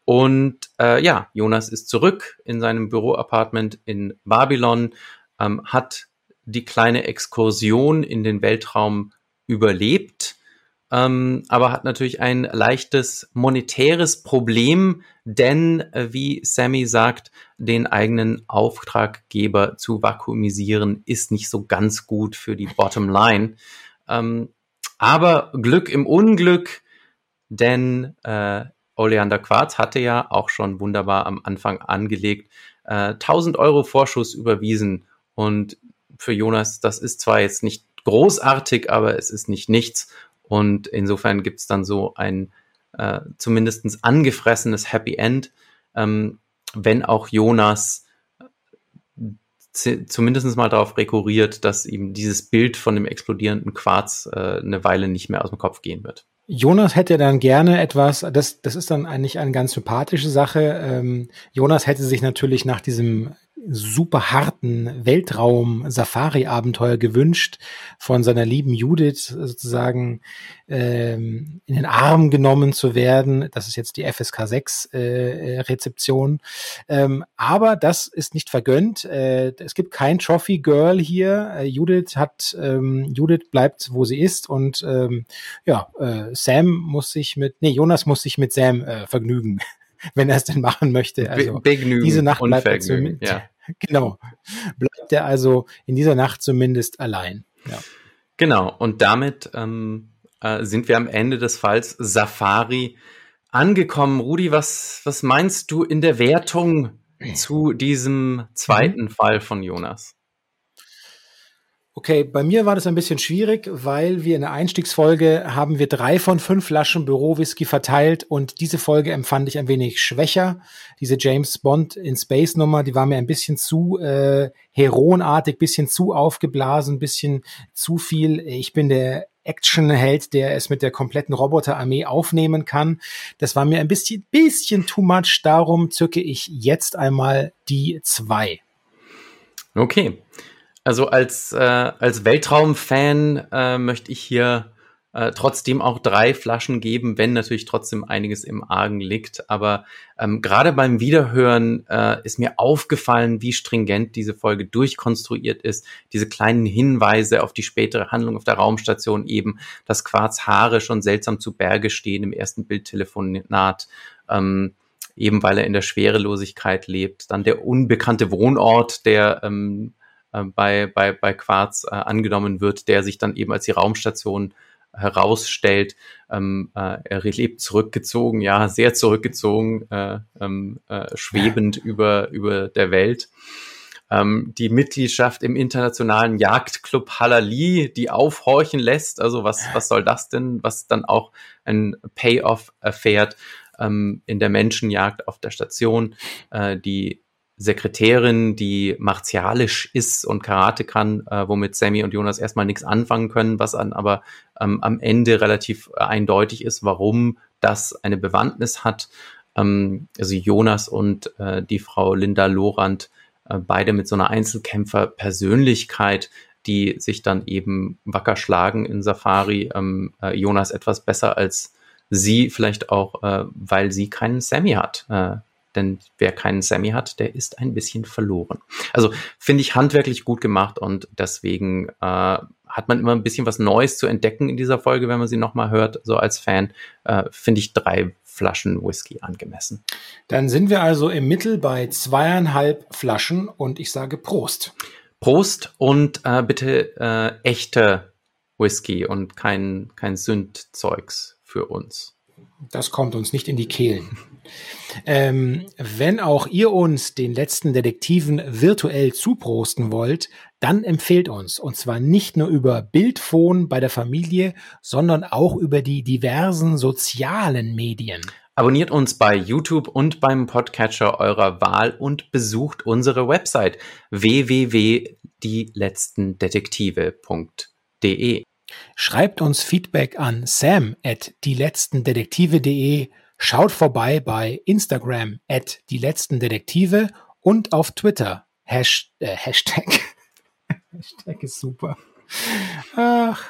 Und äh, ja, Jonas ist zurück in seinem Büroapartment in Babylon, ähm, hat die kleine Exkursion in den Weltraum überlebt ähm, aber hat natürlich ein leichtes monetäres Problem, denn äh, wie Sammy sagt, den eigenen Auftraggeber zu vakuumisieren ist nicht so ganz gut für die Bottom Line. Ähm, aber Glück im Unglück, denn äh, Oleander Quarz hatte ja auch schon wunderbar am Anfang angelegt, äh, 1000 Euro Vorschuss überwiesen und für Jonas, das ist zwar jetzt nicht großartig, aber es ist nicht nichts und insofern gibt es dann so ein äh, zumindest angefressenes Happy End, ähm, wenn auch Jonas äh, zumindest mal darauf rekurriert, dass ihm dieses Bild von dem explodierenden Quarz äh, eine Weile nicht mehr aus dem Kopf gehen wird. Jonas hätte dann gerne etwas, das, das ist dann eigentlich eine ganz sympathische Sache. Ähm, Jonas hätte sich natürlich nach diesem super harten Weltraum-Safari-Abenteuer gewünscht, von seiner lieben Judith sozusagen ähm, in den Arm genommen zu werden. Das ist jetzt die FSK 6 äh. Ähm, aber das ist nicht vergönnt. Äh, es gibt kein Trophy Girl hier. Äh, Judith hat, ähm, Judith bleibt, wo sie ist und ähm, ja, äh, Sam muss sich mit, nee, Jonas muss sich mit Sam äh, vergnügen wenn er es denn machen möchte. Also Begnügen diese Nacht bleibt er zumindest, ja. genau, bleibt er also in dieser Nacht zumindest allein. Ja. Genau, und damit ähm, äh, sind wir am Ende des Falls Safari angekommen. Rudi, was, was meinst du in der Wertung zu diesem zweiten mhm. Fall von Jonas? Okay, bei mir war das ein bisschen schwierig, weil wir in der Einstiegsfolge haben wir drei von fünf Flaschen Büro-Whisky verteilt und diese Folge empfand ich ein wenig schwächer. Diese James Bond in Space Nummer, die war mir ein bisschen zu äh, heroenartig, bisschen zu aufgeblasen, bisschen zu viel. Ich bin der Actionheld, der es mit der kompletten Roboterarmee aufnehmen kann. Das war mir ein bisschen, bisschen too much. Darum zücke ich jetzt einmal die zwei. Okay. Also als, äh, als Weltraumfan äh, möchte ich hier äh, trotzdem auch drei Flaschen geben, wenn natürlich trotzdem einiges im Argen liegt. Aber ähm, gerade beim Wiederhören äh, ist mir aufgefallen, wie stringent diese Folge durchkonstruiert ist. Diese kleinen Hinweise auf die spätere Handlung auf der Raumstation eben, dass Quarzhaare schon seltsam zu Berge stehen im ersten Bildtelefonat. Ähm, eben weil er in der Schwerelosigkeit lebt. Dann der unbekannte Wohnort, der ähm, äh, bei, bei, bei Quarz äh, angenommen wird, der sich dann eben als die Raumstation herausstellt. Ähm, äh, er lebt zurückgezogen, ja, sehr zurückgezogen, äh, ähm, äh, schwebend über, über der Welt. Ähm, die Mitgliedschaft im internationalen Jagdclub Halali, die aufhorchen lässt. Also was, was soll das denn? Was dann auch ein Payoff erfährt ähm, in der Menschenjagd auf der Station. Äh, die Sekretärin, die martialisch ist und Karate kann, äh, womit Sammy und Jonas erstmal nichts anfangen können, was dann aber ähm, am Ende relativ äh, eindeutig ist, warum das eine Bewandtnis hat. Ähm, also Jonas und äh, die Frau Linda Lorand, äh, beide mit so einer Einzelkämpfer-Persönlichkeit, die sich dann eben wacker schlagen in Safari. Ähm, äh, Jonas etwas besser als sie, vielleicht auch, äh, weil sie keinen Sammy hat denn wer keinen Sammy hat, der ist ein bisschen verloren. Also finde ich handwerklich gut gemacht und deswegen äh, hat man immer ein bisschen was Neues zu entdecken in dieser Folge, wenn man sie nochmal hört. So als Fan äh, finde ich drei Flaschen Whisky angemessen. Dann sind wir also im Mittel bei zweieinhalb Flaschen und ich sage Prost. Prost und äh, bitte äh, echte Whisky und kein, kein Sündzeugs für uns. Das kommt uns nicht in die Kehlen. Ähm, wenn auch ihr uns den letzten Detektiven virtuell zuprosten wollt, dann empfehlt uns. Und zwar nicht nur über Bildfon bei der Familie, sondern auch über die diversen sozialen Medien. Abonniert uns bei YouTube und beim Podcatcher eurer Wahl und besucht unsere Website www.dieletztendetektive.de. Schreibt uns Feedback an sam at dieletztendetektive.de Schaut vorbei bei Instagram at die letzten Detektive und auf Twitter. Hash, äh, Hashtag. Hashtag ist super. Ach.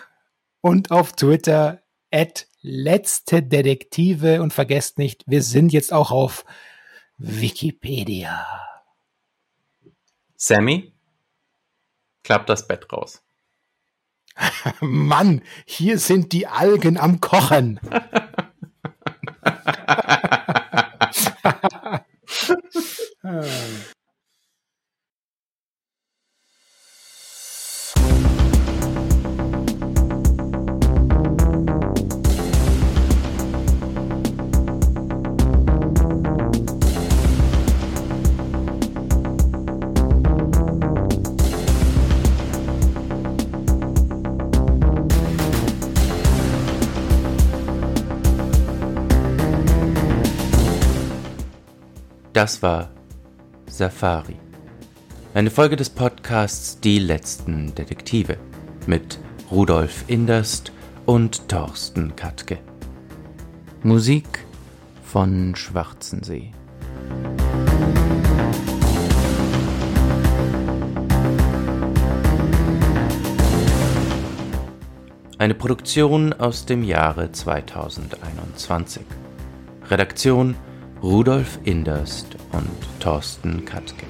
Und auf Twitter at letzte Detektive und vergesst nicht, wir sind jetzt auch auf Wikipedia. Sammy, klappt das Bett raus. Mann, hier sind die Algen am Kochen. Das war Safari. Eine Folge des Podcasts Die letzten Detektive mit Rudolf Inderst und Thorsten Katke. Musik von Schwarzensee. Eine Produktion aus dem Jahre 2021. Redaktion Rudolf Inderst und Thorsten Katke.